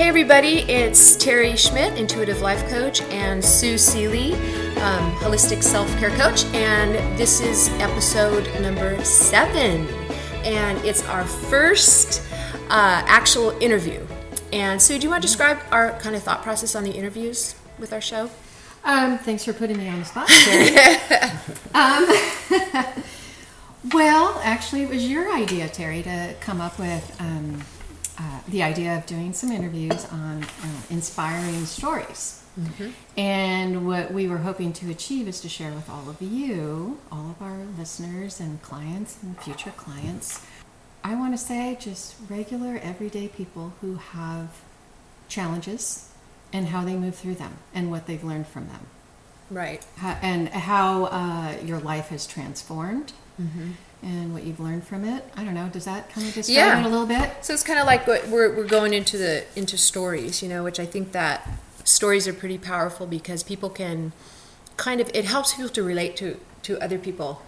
Hey, everybody, it's Terry Schmidt, Intuitive Life Coach, and Sue Seeley, um, Holistic Self Care Coach, and this is episode number seven. And it's our first uh, actual interview. And Sue, do you want to describe our kind of thought process on the interviews with our show? Um, thanks for putting me on the spot, um, well, actually, it was your idea, Terry, to come up with um, uh, the idea of doing some interviews on uh, inspiring stories. Mm-hmm. And what we were hoping to achieve is to share with all of you, all of our listeners and clients and future clients, I want to say just regular, everyday people who have challenges and how they move through them and what they've learned from them. Right. How, and how uh, your life has transformed. Mm-hmm and what you've learned from it. I don't know. Does that kind of describe yeah. it a little bit? So it's kind of like what we're we're going into the into stories, you know, which I think that stories are pretty powerful because people can kind of it helps people to relate to to other people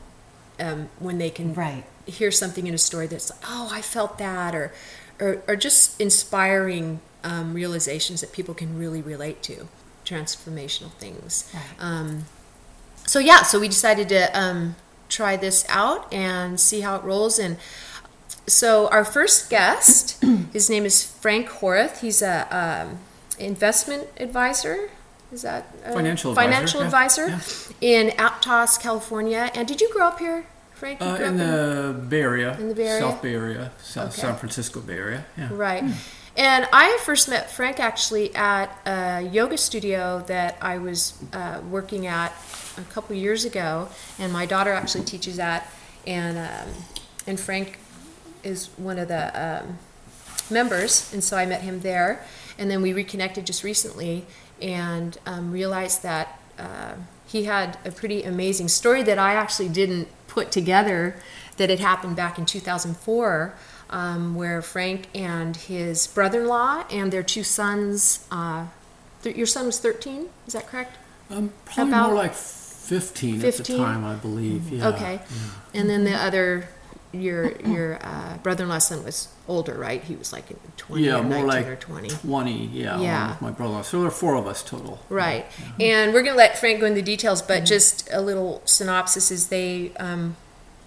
um, when they can right. hear something in a story that's like, oh, I felt that, or or, or just inspiring um, realizations that people can really relate to, transformational things. Right. Um, so yeah, so we decided to um, try this out and see how it rolls. And so our first guest, his name is Frank Horath. He's a um, investment advisor. Is that financial financial advisor, advisor yeah. in Aptos, California? And did you grow up here, Frank? Uh, in the in, Bay Area, in the Bay Area, South Bay Area, South okay. San Francisco Bay Area. Yeah. Right. Hmm. And I first met Frank actually at a yoga studio that I was uh, working at a couple years ago, and my daughter actually teaches at, and um, and Frank is one of the um, members, and so I met him there, and then we reconnected just recently, and um, realized that uh, he had a pretty amazing story that I actually didn't put together, that had happened back in 2004. Um, where Frank and his brother-in-law and their two sons. Uh, th- your son was 13, is that correct? Um, probably About, more like 15, 15? at the time, I believe. Yeah. Okay. Yeah. And then the other, your your uh, brother-in-law son was older, right? He was like 20 yeah, or more like or 20. 20, yeah. Yeah. my brother-in-law. So there are four of us total. Right. Yeah. And we're going to let Frank go into the details, but mm-hmm. just a little synopsis is they um,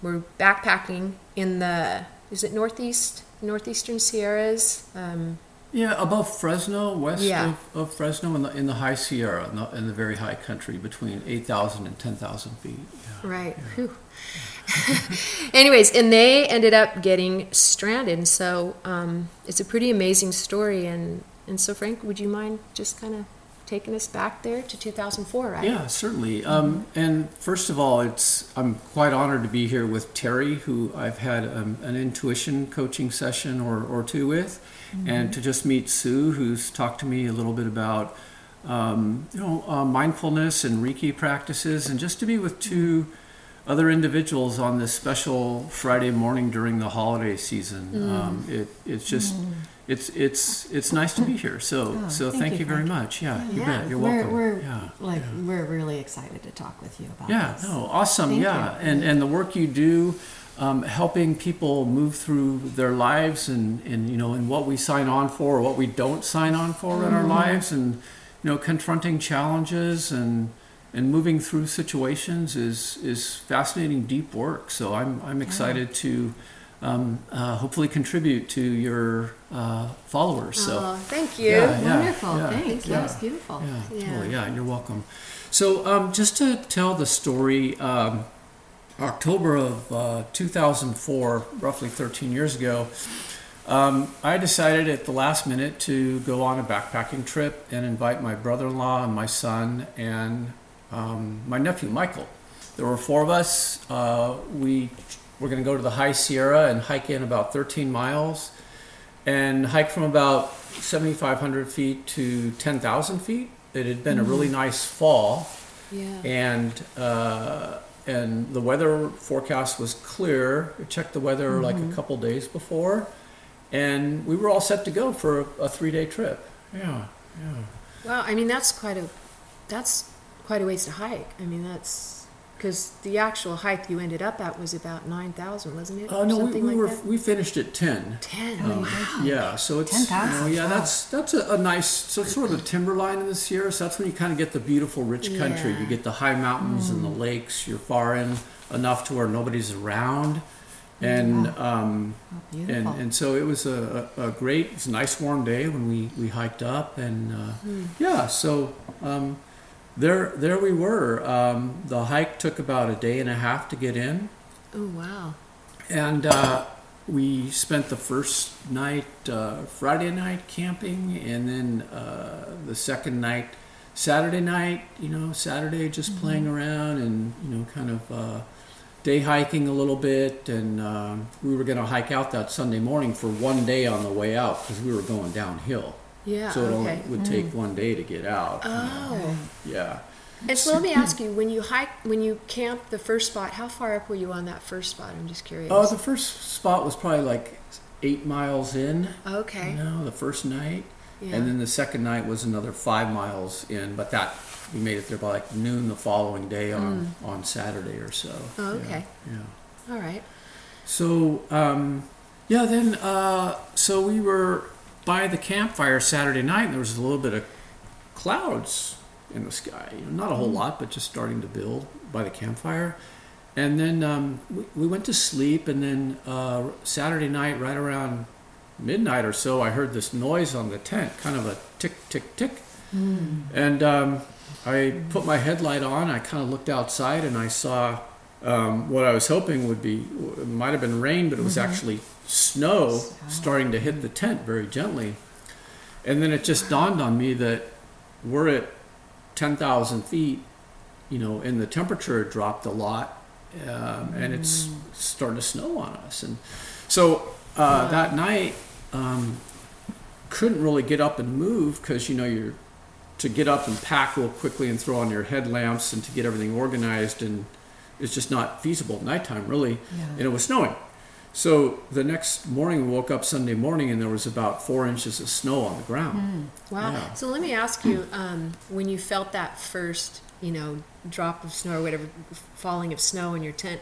were backpacking in the, is it northeast, northeastern Sierras? Um, yeah, above Fresno, west yeah. of, of, Fresno, in the in the high Sierra, in the, in the very high country, between 8,000 and 10,000 feet. Yeah. Right. Yeah. Anyways, and they ended up getting stranded. And so um, it's a pretty amazing story. And, and so, Frank, would you mind just kind of taking us back there to 2004, right? Yeah, certainly. Um, and first of all, it's I'm quite honored to be here with Terry, who I've had um, an intuition coaching session or, or two with mm-hmm. and to just meet Sue, who's talked to me a little bit about um, you know uh, mindfulness and Reiki practices, and just to be with two other individuals on this special Friday morning during the holiday season. Mm. Um, it, it's just. Mm. It's it's it's nice to be here. So oh, so thank, thank you, you very much. Yeah, yeah, you bet. You're welcome. We're, we're yeah, like yeah. we're really excited to talk with you about. Yeah, this. no, awesome. Thank yeah, you. and and the work you do um, helping people move through their lives and, and you know and what we sign on for or what we don't sign on for mm-hmm. in our mm-hmm. lives and you know confronting challenges and and moving through situations is is fascinating deep work so I'm I'm excited to um, uh, hopefully contribute to your uh, followers so. Oh, thank you. Yeah, yeah, wonderful. yeah, thanks. Yeah, was beautiful. Yeah, yeah. Totally, yeah you're welcome. So um, just to tell the story um, October of uh, 2004, roughly 13 years ago, um, I decided at the last minute to go on a backpacking trip and invite my brother in law and my son and um, my nephew Michael. There were four of us. Uh, we were going to go to the High Sierra and hike in about 13 miles and hike from about 7,500 feet to 10,000 feet. It had been mm-hmm. a really nice fall. Yeah. And uh, and the weather forecast was clear. We checked the weather mm-hmm. like a mm-hmm. couple days before, and we were all set to go for a, a three day trip. Yeah, yeah. Well, I mean that's quite a that's quite a ways to hike. I mean that's Because the actual height you ended up at was about 9,000, wasn't it? Oh Or no, we, we like were we finished at ten. 10. Um, wow. Yeah, so it's you know, 10,000, yeah, wow. that's that's a, a nice so it's sort of the timberline in the Sierra. So that's when you kind of get the beautiful rich country. Yeah. You get the high mountains and the Mm. lakes. You're far in enough to where nobody's around, and um, Oh, and beautiful. and so it was a, a, a great, it's a nice warm day when we we hiked up, and uh, yeah, so. Um, there, there we were. Um, the hike took about a day and a half to get in. Oh, wow. And uh, we spent the first night, uh, Friday night, camping, and then uh, the second night, Saturday night, you know, Saturday just playing around and, you know, kind of uh, day hiking a little bit. And um, we were going to hike out that Sunday morning for one day on the way out because we were going downhill. Yeah, so it okay. only would take one day to get out. you know. Oh. Yeah. And so let me ask you, when you hike, when you camped the first spot, how far up were you on that first spot? I'm just curious. Oh, the first spot was probably like eight miles in. okay. You know, the first night. Yeah. And then the second night was another five miles in, but that we made it there by like noon the following day on on Saturday or so. Mm. Oh, Yeah, okay. Yeah. All right. So um, yeah, then uh, so we were by the campfire Saturday night, and there was a little bit of clouds in the sky. You know, not a whole lot, but just starting to build by the campfire. And then um, we, we went to sleep, and then uh, Saturday night, right around midnight or so, I heard this noise on the tent, kind of a tick, tick, tick. And um, I put my headlight on. I kind of looked outside, and I saw um, what I was hoping would be it might have been rain, but it was actually snow starting to hit the tent very gently. And then it just dawned on me that we're at 10,000 feet, you know, and the temperature dropped a lot, um, and it's starting to snow on us. And so uh, that night, um, couldn't really get up and move because, you know, you're to get up and pack real quickly and throw on your headlamps and to get everything organized and it's just not feasible at nighttime really Yeah. and it was snowing so the next morning we woke up sunday morning and there was about four inches of snow on the ground Wow. Yeah. So let me ask you, um, when you felt that first, you know, drop of snow or whatever, falling of snow in your tent,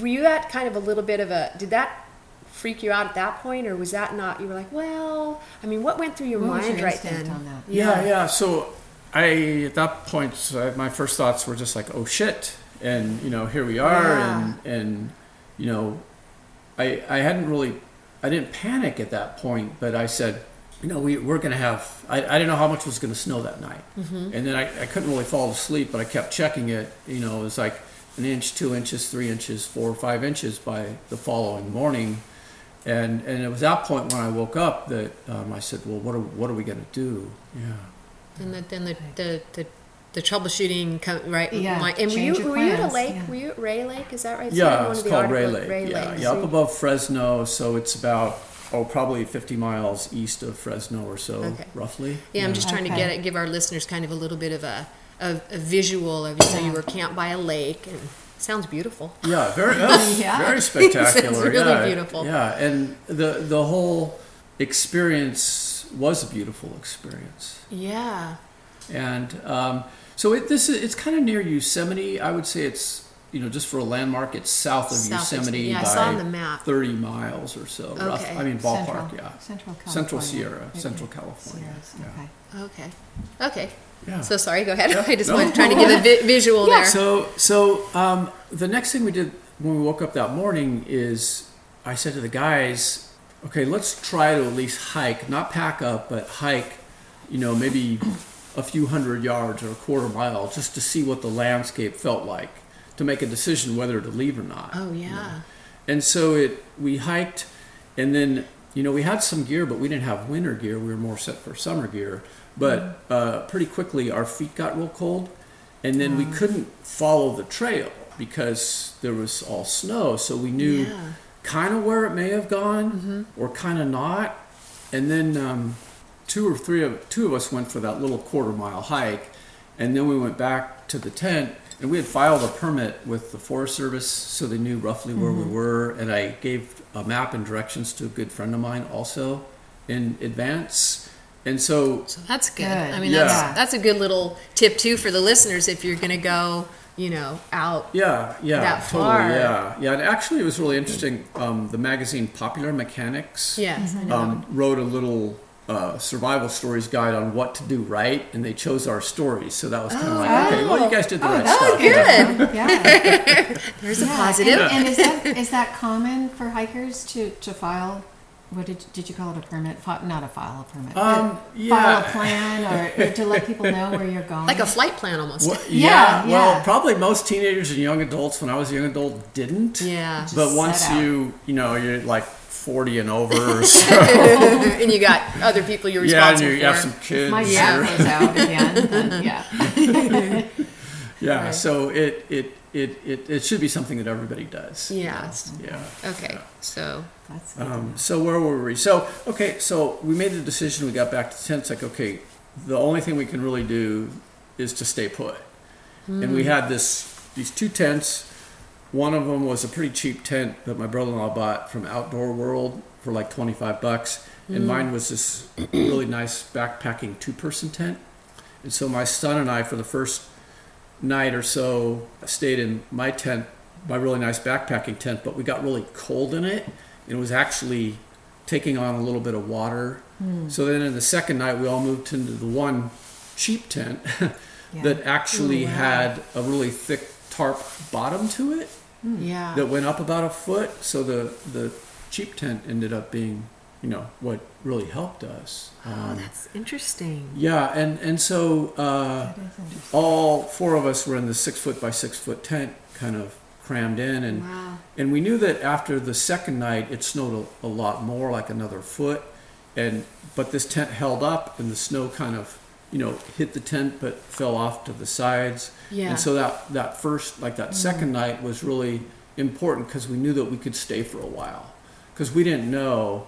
were you at kind of a little bit of a, did that freak you out at that point or was that not, you were like, well, I mean, what went through your What mind your right then? on that? yeah yeah so i at that point uh, my first thoughts were just like oh shit and you know here we are Yeah. and and you know i i hadn't really i didn't panic at that point but i said you know we, we're going to have I, I didn't know how much was going to snow that night Mm-hmm. and then I, I couldn't really fall asleep but i kept checking it you know it was like an inch two inches three inches four or five inches by the following morning and and it was that point when i woke up that um, i said well what are, what are we going to do yeah And the, then the, the, the, the troubleshooting, right? Yeah, My- and were you, change your were you at a lake? yeah. Were you at Ray Lake? Is that right? Yeah, One it's of the called Ray Lake. Ray yeah, Lake. yeah, So up above Fresno, so it's about oh probably 50 miles east of Fresno or so, Okay. roughly. Yeah, I'm just trying to get it, give our listeners kind of a little bit of a, a, a visual of, so you were camped by a lake and sounds beautiful. Yeah, very, oh, Yeah. very spectacular. Sounds really yeah, beautiful. Yeah, and the the whole experience was a beautiful experience. Yeah. And um, so it, this is it's kind of near Yosemite. I would say it's you know just for a landmark, it's south of South Yosemite yeah, I by saw on the map. 30 miles or so. Rough, Okay. I mean ballpark, Central, yeah. Central California. Central Sierra, Okay. Central California. Sierras, yeah. okay. Okay. Okay. Yeah. So sorry, go ahead. I just No, wanted trying to no, give a vi- visual there. So, so um, the next thing we did when we woke up that morning is I said to the guys, okay, let's try to at least hike, not pack up, but hike, you know, maybe a few hundred yards or a quarter mile just to see what the landscape felt like to make a decision whether to leave or not. oh you know. yeah. And so it we hiked and then you know we had some gear but we didn't have winter gear we were more set for summer gear but uh, pretty quickly our feet got real cold and then we couldn't follow the trail because there was all snow so we knew Yeah. kind of where it may have gone or kind of not and then um, two or three of two of us went for that little quarter mile hike and then we went back to the tent and we had filed a permit with the forest service so they knew roughly where we were and i gave a map and directions to a good friend of mine also in advance and so So that's good. Good. I mean, Yeah. that's that's a good little tip too for the listeners if you're going to go, you know, out. Yeah, yeah, that totally, far. yeah, yeah. And actually, it was really interesting. Um, the magazine Popular Mechanics Yes, I know. um, wrote a little uh, survival stories guide on what to do right, and they chose our stories. So that was kind of like, okay, well, you guys did the Oh, right that's stuff. good. Yeah. There's a Yeah, positive. And, and is that is that common for hikers to, to file? What did did you call it? A permit? Fi- not a file a permit. but Um, File yeah. a plan or, or to let people know where you're going. like a flight plan almost. Well, Yeah, yeah, well, probably most teenagers and young adults when I was a young adult didn't. Yeah. But once set out. you, you know, you're like 40 and over so. and you got other people you're yeah, and responsible you for. have some kids. my Yeah. back goes out again. then yeah. Yeah, Right. so it, it, it, it, it should be something that everybody does. Yeah. Yeah. Okay. So That's. Um, so where were we? So okay, so we made the decision. We got back to tents. Like okay, the only thing we can really do is to stay put. And we had this these two tents. One of them was a pretty cheap tent that my brother-in-law bought from Outdoor World for like twenty-five bucks, and mm. mine was this really nice backpacking two-person tent. And so my son and I, for the first night or so, stayed in my tent, my really nice backpacking tent, but we got really cold in it. And it was actually taking on a little bit of water. Hmm. So then in the second night, we all moved into the one cheap tent Yeah. that actually Ooh, wow. had a really thick tarp bottom to it yeah. that went up about a foot. So the, the cheap tent ended up being, you know, what really helped us. oh, Um, that's interesting. yeah, and, and so uh, That is interesting. all four of us were in the six foot by six foot tent, kind of crammed in, and Wow. and we knew that after the second night it snowed a, a lot more, like another foot, and but this tent held up, and the snow kind of you know hit the tent but fell off to the sides, Yeah. and so that that first like that mm-hmm. second night was really important because we knew that we could stay for a while, because we didn't know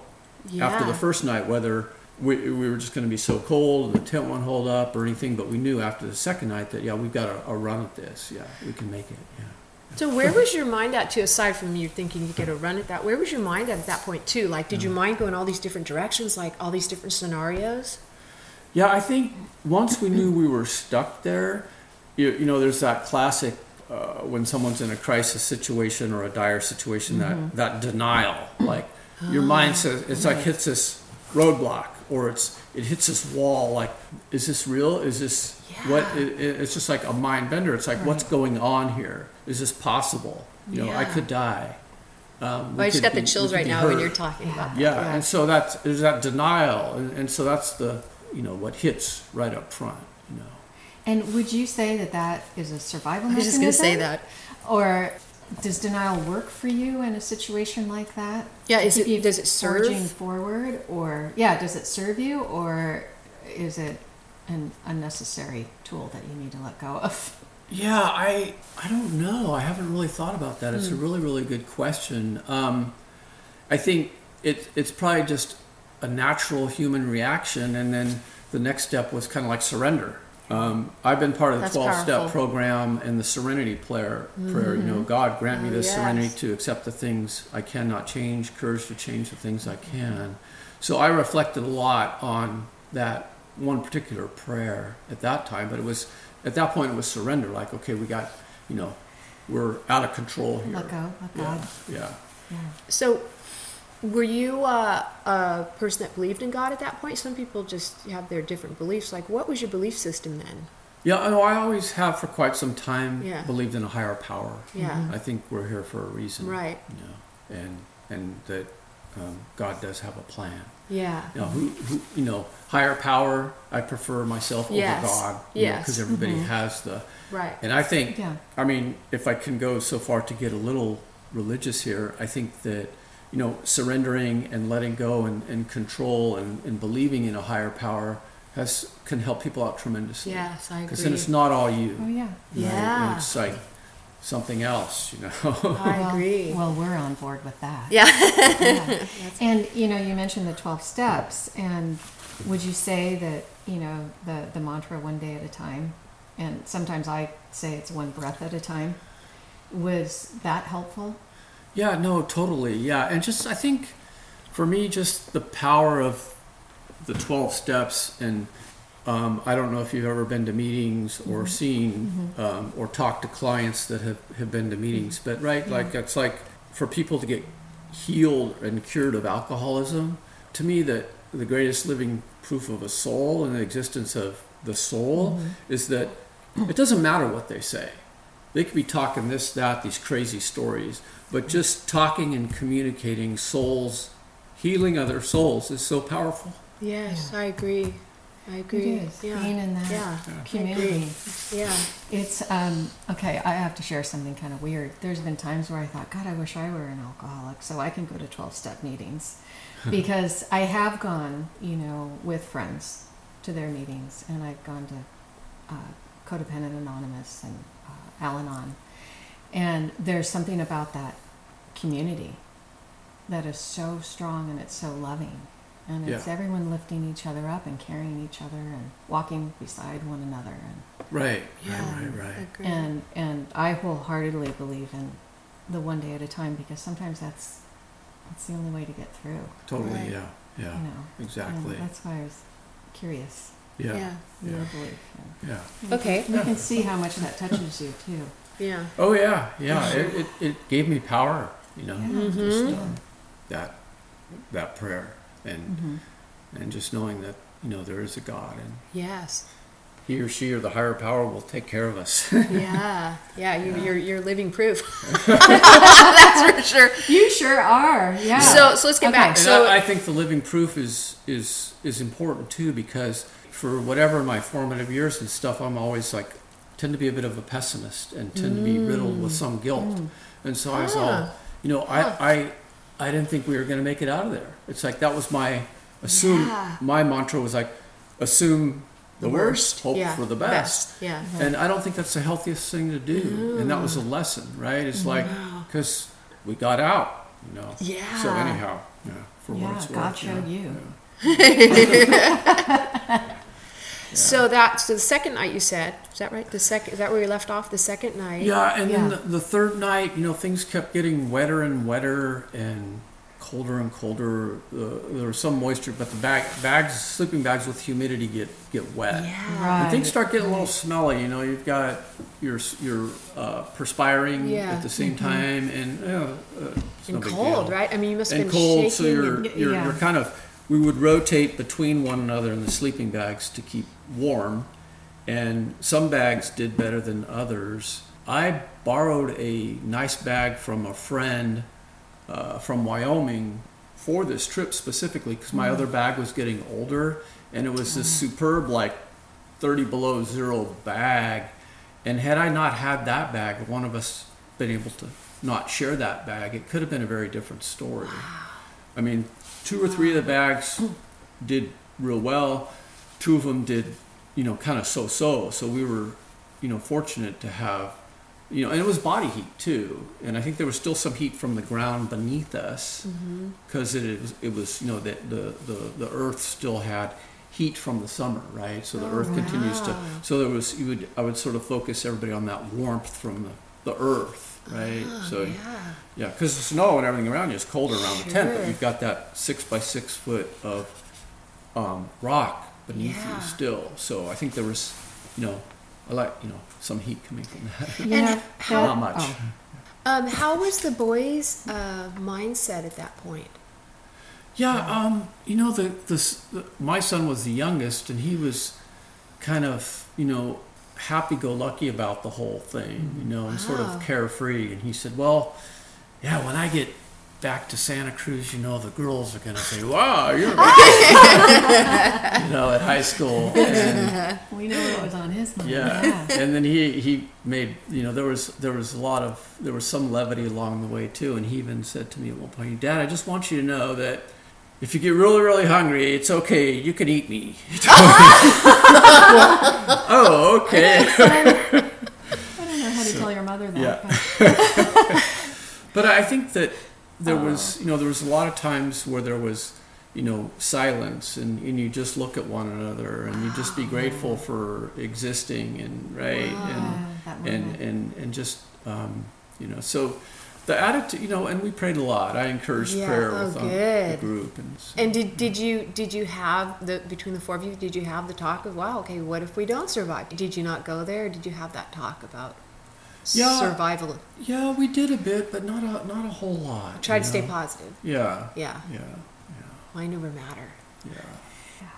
yeah. after the first night whether we, we were just going to be so cold and the tent won't hold up or anything but we knew after the second night that yeah we've got a, a run at this yeah we can make it yeah So where was your mind at too? Aside from you thinking you get a run at that, where was your mind at at that point too? Like, did hmm. your mind go in all these different directions, like all these different scenarios? Yeah i think once we knew we were stuck there you, you know there's that classic uh, when someone's in a crisis situation or a dire situation that that denial like your mind says it's like hits this roadblock or it's it hits this wall like is this real? Is this what Yeah. it, it- it's just like a mind bender. It's like what's going on here? Is this possible? You know i could die. Um, we I just got the chills right be now when you're talking about that. Yeah, and so that's there's that denial, and, and so that's the you know what hits right up front. You know, And would you say that that is a survival I was just gonna say that. Or does denial work for you in a situation like that? Yeah, is keep it- does it serve? forging forward, or yeah, does it serve you, or is it an unnecessary tool that you need to let go of? yeah, I I don't know. I haven't really thought about that. It's a Hmm. really really good question. Um, I think it it's probably just a natural human reaction, and then the next step was kind of like surrender. Um, I've been part of the That's 12 step powerful. program and the serenity prayer, prayer. You know, God grant me Oh, the yes. serenity to accept the things I cannot change, courage to change the things I can. So I reflected a lot on that one particular prayer at that time, but it was at that point it was surrender. Like, okay, we got, you know, we're out of control here. Let go, let Yeah, God. yeah. Yeah. So, were you uh, a person that believed in God at that point? Some people just have their different beliefs. Like, what was your belief system then? Yeah, I always have for quite some time Yeah. believed in a higher power. Yeah. I think we're here for a reason. Right. You know, and and that um, God does have a plan. Yeah. You know, who, who you know, higher power. I prefer myself Yes. over God. Yes. Because everybody has the. Right. And I think, Yeah. I mean, if I can go so far to get a little religious here, I think that you know, surrendering and letting go and, and control and, and believing in a higher power has can help people out tremendously. Yes, I agree. Because then it's not all you. Oh yeah. right? Yeah. And It's like something else, you know. I well, agree. Well, we're on board with that. yeah. Yeah. And you know, you mentioned the twelve steps, and would you say that you know the the mantra one day at a time, and sometimes I say it's one breath at a time. Was that helpful? Yeah, no, totally. Yeah. And just, I think for me, just the power of the 12 steps and um, I don't know if you've ever been to meetings or seen um, or talked to clients that have, have been to meetings, but right, like it's like for people to get healed and cured of alcoholism. To me, that the greatest living proof of a soul and the existence of the soul is that it doesn't matter what they say. They could be talking this, that, these crazy stories, but just talking and communicating souls, healing other souls is so powerful. Yes, Yeah. I agree. I agree. It is Yeah. being in that Yeah. community. Yeah. It's um, okay. I have to share something kind of weird. There's been times where I thought, God, I wish I were an alcoholic so I can go to 12 step meetings. because I have gone, you know, with friends to their meetings, and I've gone to uh, Codependent Anonymous and Al Anon. And there's something about that community that is so strong and it's so loving. And it's Yeah. everyone lifting each other up and carrying each other and walking beside one another and Right, Yeah. right, right, right. Agree. and and I wholeheartedly believe in the one day at a time because sometimes that's that's the only way to get through. Totally, Right. yeah, You know, exactly. And that's why I was curious Yeah, yeah. your Yeah. belief. And yeah. Okay. can- you can see how much that touches you too. Yeah. Oh yeah, yeah. It, it, it gave me power, you know, Yeah. just Mhm. um, that that prayer and hmm and just knowing that you know there is a God and Yes. he or she or the higher power will take care of us. Yeah. Yeah. You, You're you're living proof. That's for sure. You sure are. Yeah. So so let's get Okay. back. And So I, I think the living proof is is is important too because for whatever my formative years and stuff, I'm always like tend to be a bit of a pessimist and tend to be riddled with some guilt, and so I was all, Ah. you know, I I I didn't think we were going to make it out of there. It's like that was my assume. Yeah. My mantra was like assume the, worst, hope yeah. for the best. Yeah. And I don't think that's the healthiest thing to do. And that was a lesson, right? It's like because we got out, you know. Yeah. So anyhow, yeah, for Yeah, what it's God worth. showed yeah, you. yeah. So that so the second night you said is that right? The second is that where we left off? The second night. Yeah, and then Yeah. the, the third night, you know, things kept getting wetter and wetter and colder and colder. Uh, there was some moisture, but the bag, bags, sleeping bags with humidity get get wet. Yeah. Right. And things start getting a little smelly. You know, you've got your your uh, perspiring Yeah. at the same time, and you know, uh, no And big cold, right? I mean, you must have and been cold, shaking. so you're and- you're, you're kind of we would rotate between one another in the sleeping bags to keep warm, and some bags did better than others. I borrowed a nice bag from a friend uh, from Wyoming for this trip specifically because my other bag was getting older, and it was this superb like 30 below zero bag. And had I not had that bag, one of us been able to not share that bag, it could have been a very different story. I mean, two or three of the bags did real well. Two of them did, you know, kind of so-so. So we were, you know, fortunate to have, you know, and it was body heat too. And I think there was still some heat from the ground beneath us mm-hmm. because it was, it was, you know, the, the, the, the earth still had heat from the summer, right? So the oh, earth continues to, so there was, you would, I would sort of focus everybody on that warmth from the, the earth, right? Oh, so yeah. yeah, because the snow and everything around you is colder around the tent, but Sure. you've got that six by six foot of um, rock beneath Yeah. you still. So I think there was, you know, I like, you know, some heat coming from that. Yeah, And how- Not much. oh. Um, how was the boys' uh, mindset at that point? Yeah, um, you know, the, the, the my son was the youngest, and he was kind of, you know, happy-go-lucky about the whole thing, you know, and sort of carefree. And he said, "Well, yeah, when I get back to Santa Cruz, you know, the girls are gonna say, wow, you're,' you know, at high school." And, We know what was on his mind. yeah. and then he he made you know there was there was a lot of there was some levity along the way too and he even said to me at one point dad i just want you to know that if you get really really hungry it's okay. You can eat me. Oh okay. I don't know. How to tell your mother that. Yeah. but- i think that there was you know there was a lot of times where there was you know silence and, and you just look at one another and you just be grateful for existing and right and Ah, and and and just um, you know so the attitude, you know, and we prayed a lot. I encouraged Yeah, prayer oh, with um, the group, and s- And did, did you did you have the between the four of you? Did you have the talk of wow? Okay, what if we don't survive? Did you not go there? Did you have that talk about Yeah. survival? yeah, we did a bit, but not a not a whole lot. Try to stay positive. Yeah, Yeah, yeah, mind over matter. yeah.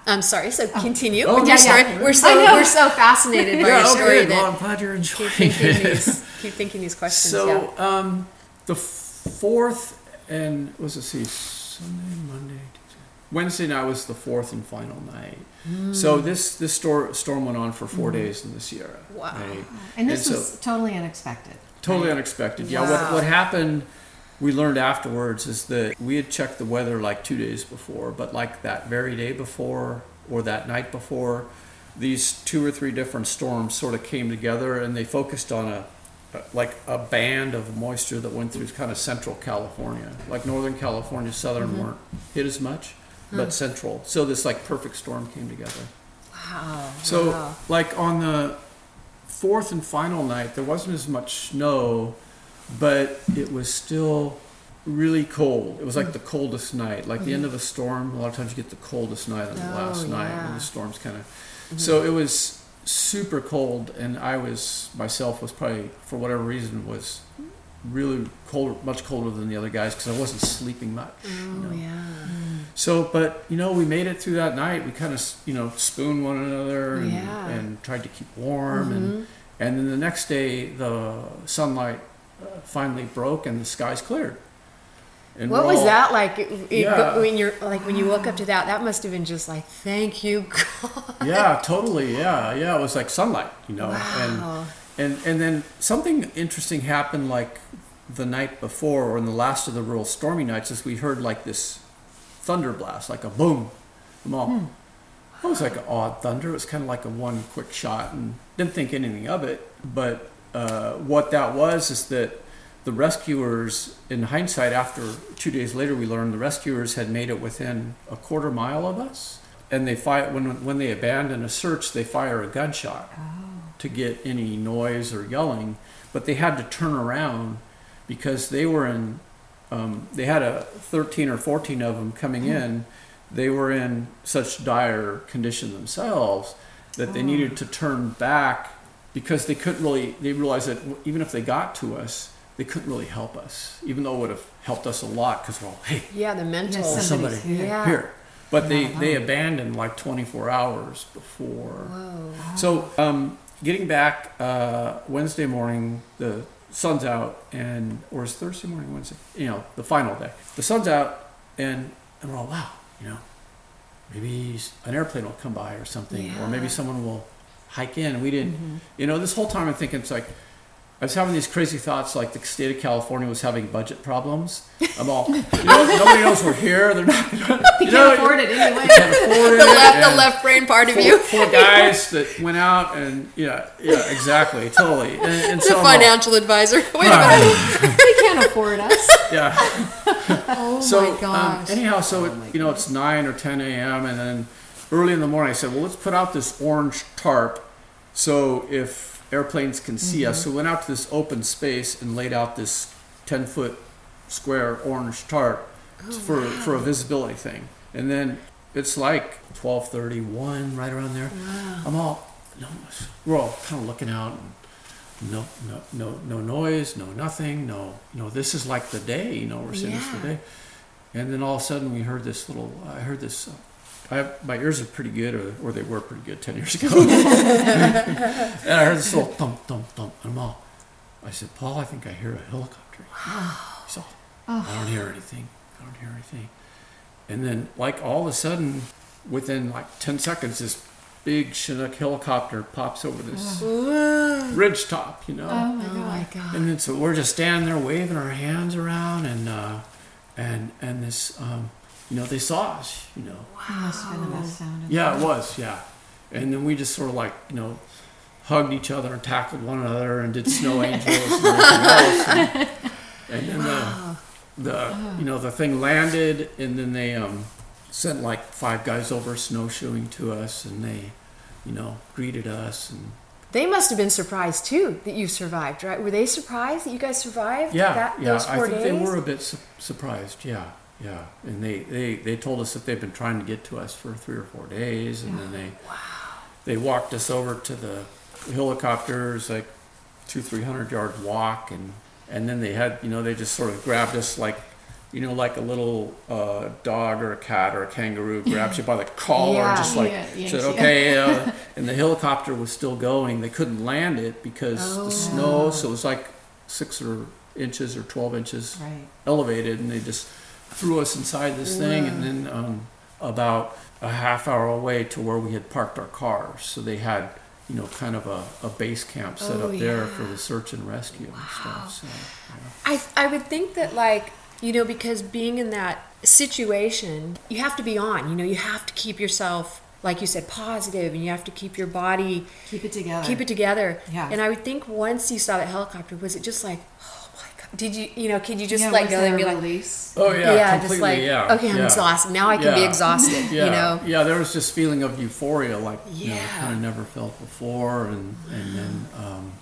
I'm sorry. So continue Oh, yeah, yeah. We're so we're so fascinated by yeah, your oh, story. Well, I'm glad you're enjoying keep thinking it. these keep thinking these questions. So, yeah. um, the fourth and was it see Sunday, Monday, Tuesday. Wednesday night was the fourth and final night. Hmm. So this this stor- storm went on for 4 hmm. days in the Sierra. Wow. right? And this And so- was totally unexpected. Totally right? unexpected. Yeah. Wow. What what happened? We learned afterwards is that we had checked the weather like two days before, but like that very day before or that night before, these two or three different storms sort of came together and they focused on a- like a band of moisture that went through kind of central California, like Northern California, Southern mm-hmm. weren't hit as much, but Central. So this like perfect storm came together. Wow. So, wow. like on the fourth and final night, there wasn't as much snow, but it was still really cold. It was like the coldest night, like the end mm-hmm. of a storm. A lot of times you get the coldest night on the Oh, last night when the storm's kind of. Mm-hmm. So it was super cold, and I was myself was probably for whatever reason was really cold, much colder than the other guys because I wasn't sleeping much. you Oh know. yeah. So, but you know, we made it through that night. We kind of, you know, spooned one another and, Yeah. and tried to keep warm. Mhm. And and then the next day, the sunlight uh, finally broke and the skies cleared. And What was all- that like it- Yeah. when you're like when you woke up to that? That must have been just like, thank you, God. Yeah, totally. Yeah, yeah. It was like sunlight, you know. Wow. And and and then something interesting happened, like the night before, or in the last of the real stormy nights, is we heard like this thunder blast, like a boom. I'm all, It was like an odd thunder. It was kind of like a one quick shot, and didn't think anything of it. But uh, what that was is that the rescuers, in hindsight, after two days later, we learned the rescuers had made it within a quarter mile of us, and they fire when when they abandon a search, they fire a gunshot to get any noise or yelling, but they had to turn around because they were in. Um, they had a 13 or 14 of them coming in. They were in such dire condition themselves that they needed to turn back because they couldn't really. They realized that even if they got to us, they couldn't really help us, even though it would have helped us a lot because we're all, hey, Yeah, the mental. Yes, somebody somebody's here. Yeah. here. But they, Wow. they abandoned like 24 hours before. Whoa. So, um, getting back uh, Wednesday morning, the sun's out, and or is Thursday morning, Wednesday? You know, the final day. The sun's out, and and we're all wow, you know, maybe an airplane will come by or something, or maybe someone will hike in. We didn't, you know, this whole time I'm thinking it's like. I was having these crazy thoughts, like the state of California was having budget problems. I'm all, you know, nobody knows we're here. They're not, gonna, You you can't afford it anyway. can't afford The it, left, the left brain part of four, you. four guys that went out and yeah, yeah, exactly, totally. And, and The so I'm all- financial advisor. Wait a minute. they can't afford us. yeah. Oh So my um, gosh. anyhow, so it, you know it's nine or ten a.m. and then early in the morning I said, well, let's put out this orange tarp, so if airplanes can see us. So we went out to this open space and laid out this ten foot square orange tarp for for a visibility thing, and then it's like twelve thirty one right around there. I'm all no, we're all kind of looking out. And, no, no, no, no noise, no nothing, no, you know, this is like the day, you know, we're seeing this the day. And then all of a sudden we heard this little, I heard this, uh, I my ears are pretty good, or, or they were pretty good 10 years ago. and I heard this little thump, thump, thump, and I'm all, I said, Paul, I think I hear a helicopter. Wow. He said, I don't hear anything. I don't hear anything. And then, like, all of a sudden, within like 10 seconds, this big Chinook helicopter pops over this ridge top, you know. Oh my Oh god. my god. And then so we're just standing there waving our hands around, and uh, and and this, um, you know, they saw us, you know. It must have been the best sound. in Yeah, it was, yeah. And then we just sort of like, you know, hugged each other and tackled one another and did snow angels and everything else. And, and then the, the, you know, the thing landed, and then they um, sent like five guys over snowshoeing to us, and they, you know, greeted us and They must have been surprised too that you survived, right? Were they surprised that you guys survived? Yeah, that, yeah. Those I four think days? they were a bit su- surprised. Yeah, yeah. And they, they, they told us that they've been trying to get to us for three or four days, and then they they walked us over to the helicopters, like two three hundred yard walk, and and then they had you know they just sort of grabbed us like. You know, like a little uh, dog or a cat or a kangaroo grabs you by the collar, Yeah. and just like Yeah, yanks said. "Okay." Uh, and the helicopter was still going. They couldn't land it because Oh. the snow. So it was like six or inches or twelve inches Right. elevated, and they just threw us inside this thing, and then um, about a half hour away to where we had parked our cars. So they had, you know, kind of a, a base camp set Oh, up there yeah. for the search and rescue and stuff. So, I, I would think that like you know because being in that situation you have to be on you know you have to keep yourself like you said positive and you have to keep your body Keep it together. keep it together Yeah. and i would think once you saw that helicopter was it just like oh my god did you you know could you just yeah, let go there and be a like release? oh yeah, yeah, completely, just like yeah, okay i'm yeah. exhausted now i can be exhausted Yeah, you know yeah. There was this feeling of euphoria, like you know, Yeah. kind of never felt before, and and then um,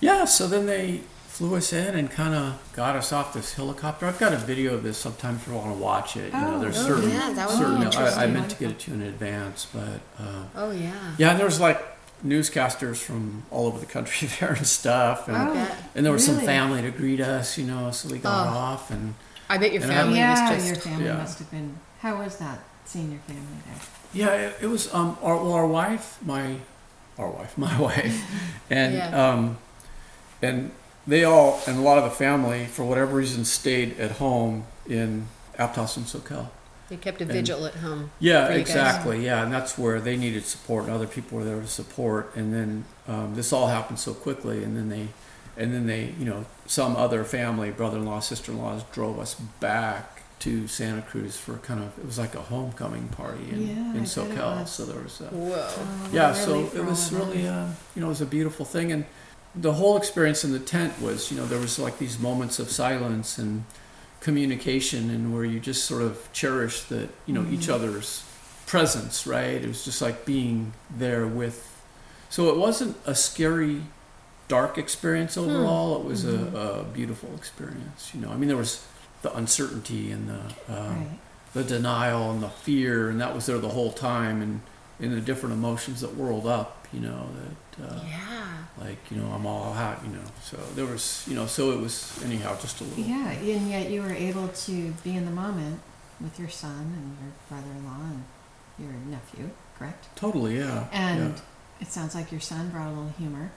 yeah. So then they flew us in and kind of got us off this helicopter. I've got a video of this. Sometimes if you want to watch it, you know, Oh, there's oh, certain yeah, that would certain. be I, I meant to get it to you in advance, but uh, oh yeah yeah, and there was like newscasters from all over the country there and stuff, and, Oh, and there was some family to greet us, you know. So we got Oh. off and. i bet your And I- family yeah, was just your family yeah. must have been. How was that seeing your family there? Yeah, it, it was um our well our wife, my our wife, my wife, and Yeah. um and they all and a lot of the family for whatever reason stayed at home in Aptos and Soquel. They kept a And- vigil at home Yeah, For you guys. exactly. Yeah, and that's where they needed support, and other people were there to support. And then um, this all happened so quickly, and then they, and then they, you know, some other family, brother-in-law, sister-in-laws, drove us back to Santa Cruz for kind of it was like a homecoming party in, Yeah, I in Soquel. So there was. A, whoa Oh, yeah, really, so it was really, uh, you know, it was a beautiful thing, and the whole experience in the tent was, you know, there was like these moments of silence and communication, and where you just sort of cherish that, you know, each Mhm. other's presence, right? It was just like being there with. So it wasn't a scary, dark experience overall. It was Mhm. a, a beautiful experience. You know, I mean, there was the uncertainty and the. Uh, right. the denial and the fear, and that was there the whole time, and in the different emotions that whirled up, you know, that uh, yeah like you know I'm all out, you know. So there was, you know, so it was anyhow just a little. Yeah, and yet you were able to be in the moment with your son and your brother-in-law and your nephew, correct? Totally, yeah. And it sounds like your son brought a little humor,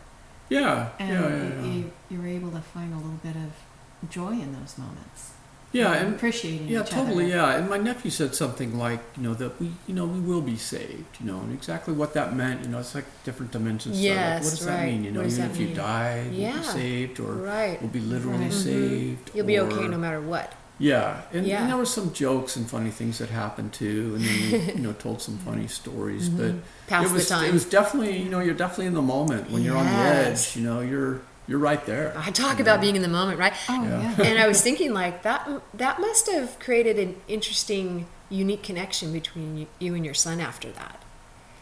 yeah, and yeah, yeah, yeah. You, you were able to find a little bit of joy in those moments. Yeah, and appreciating yeah, each totally, other. yeah. And my nephew said something like, you know, that we, you know, we will be saved, you know, and exactly what that meant, you know, it's like different dimensions. it. Like, what does that mean? You know, even if you die, we'll be saved, or right we'll be literally Right. Mhm. saved. you'll be or- okay no matter what Yeah, and, Yeah. and there were some jokes and funny things that happened too, and then we, you know told some funny stories. But pass it was the time it was definitely you know you're definitely in the moment when you're on the edge. You know you're you're right there. I talk you about being in the moment, right? Oh Yeah. yeah. and I was thinking like that that must have created an interesting, unique connection between you, you and your son after that.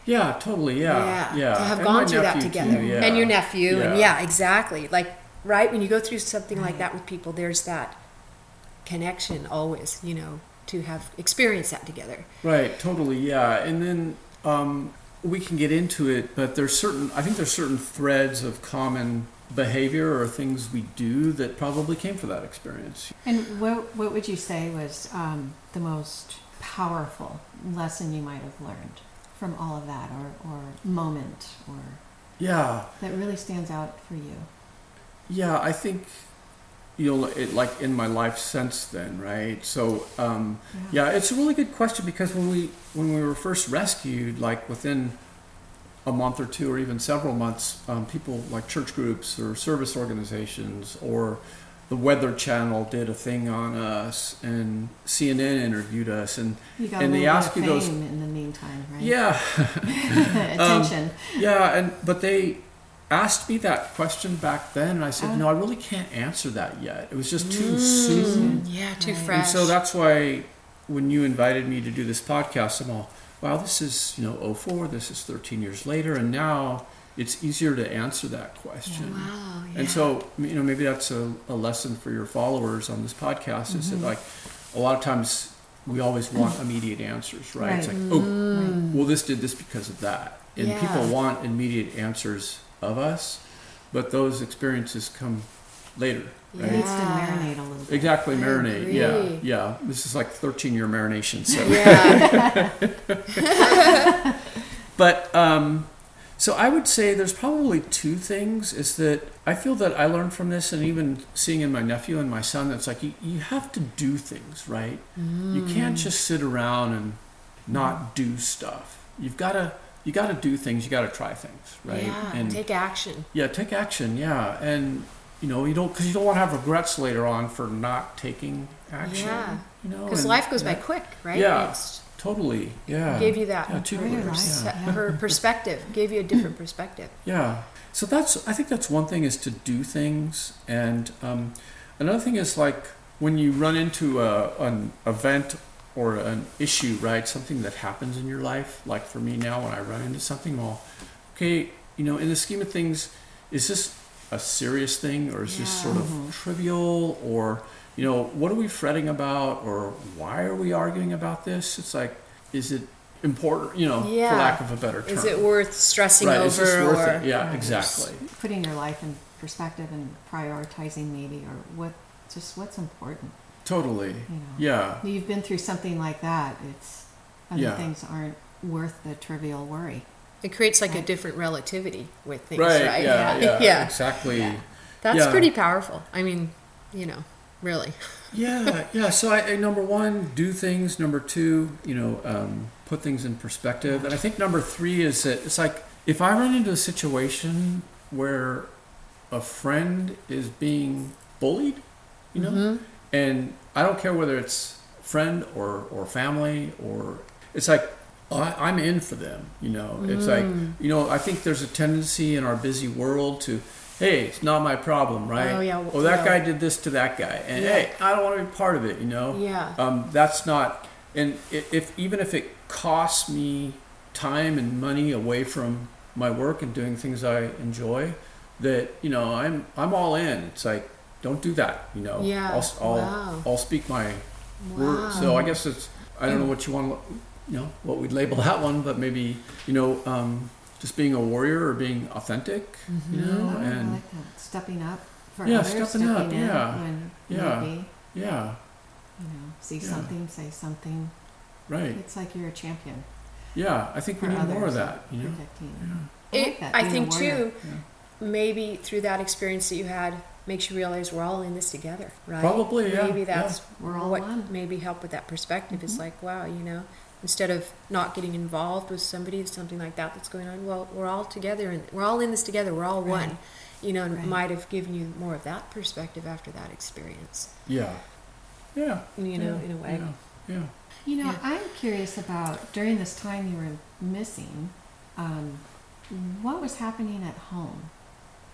Yeah, totally. Yeah, yeah. yeah. To have And gone through that together, too, yeah. and your nephew, and Yeah. yeah, exactly. Like right when you go through something like that with people, there's that connection always. You know, to have experienced that together. Right, totally, yeah. And then um, we can get into it, but there's certain, I think there's certain threads of common behavior or things we do that probably came from that experience. And what what would you say was um, the most powerful lesson you might have learned from all of that, or or moment, or Yeah, that really stands out for you? Yeah, I think you know, it, like in my life since then, right? So, um, yeah, it's a really good question because when we when we were first rescued, like within a month or two, or even several months, um, people like church groups or service organizations or the Weather Channel did a thing on us, and CNN interviewed us, and You got And a they little ask you those- fame in the meantime, right? yeah, Attention. Yeah, and but they asked me that question back then, and I said, Oh. no, I really can't answer that yet. It was just too soon. Yeah, too Right. fresh. And so that's why when you invited me to do this podcast, I'm all, wow, this is, you know, 04, this is 13 years later, and now it's easier to answer that question. Wow. Yeah. And so, you know, maybe that's a, a lesson for your followers on this podcast is Mm-hmm. that, like, a lot of times we always want immediate answers, right? It's Right. like, oh, Right. well, this did this because of that. And Yeah. people want immediate answers of us, but those experiences come later, It right? needs to Yeah. marinate a little bit. Exactly, I marinate. Yeah, agree. yeah. This is like 13 year marination. So, yeah. but um, so I would say there's probably two things. Is that I feel that I learned from this, and even seeing in my nephew and my son, that's like you, you have to do things, right? You can't just sit around and not do stuff. You've got to you got to do things. You got to try things, right? Yeah. and Take action. yeah, take action. Yeah, and you know you don't because you don't want to have regrets later on for not taking action. Yeah. you know, Because life goes by quick, right? Yeah. It's, Totally. Yeah. gave you that Yeah, two nice. yeah. her perspective. Gave you a different perspective. Yeah. So that's I think that's one thing is to do things, and um, another thing is like when you run into a, an event or an issue, right? Something that happens in your life. Like for me now, when I run into something, well, okay, you know, in the scheme of things, is this a serious thing or is this sort of trivial or you know what are we fretting about or why are we arguing about this? It's like, is it important? You know, for lack of a better term. Is it worth stressing right? over Is this worth or it? Yeah, Right. exactly. Putting your life in perspective and prioritizing maybe, or what, just what's important. Totally. You know. Yeah. You've been through something like that. It's other Yeah. things aren't worth the trivial worry. It creates like a different relativity with things, Right. right? Yeah, yeah. Yeah. Exactly. Yeah. That's Yeah. pretty powerful. I mean, you know, really. Yeah. Yeah. So I, I number one, do things. Number two, you know, um, put things in perspective. And I think number three is that it's like if I run into a situation where a friend is being bullied, you know, Mhm. and I don't care whether it's friend or or family or it's like I, I'm in for them. You know, it's like Mm. you know I think there's a tendency in our busy world to. Hey, it's not my problem, right? Oh, yeah, Oh, that yeah. guy did this to that guy, and Yeah. hey, I don't want to be part of it. You know. Yeah. Um, that's not, and if even if it costs me time and money away from my work and doing things I enjoy, that you know I'm I'm all in. It's like don't do that. You know. Yeah. I'll I'll, Wow. I'll speak my word. So I guess it's I don't know what you want. You know what we'd label that one, but maybe you know um, just being a warrior or being authentic. You know, Oh, I and like that. Stepping up for Yeah, others, stepping up, in yeah. when Yeah. need be. yeah, You know, see Yeah. something, say something. right. It's like you're a champion Yeah, I think we need others. more of that. You know. Protecting. Yeah. I like It, I think too, Yeah. maybe through that experience that you had, makes you realize we're all in this together, right? Probably, yeah, Maybe that's We're all what one. maybe help with that perspective. It's Mhm. like, wow, you know, instead of not getting involved with somebody, something like that that's going on, well, we're all together and we're all in this together. We're all Right. one. You know, and Right. might have given you more of that perspective after that experience. Yeah. Yeah. You know, yeah, in a way. Yeah. yeah. You know, Yeah. I'm curious about during this time you were missing, um, what was happening at home?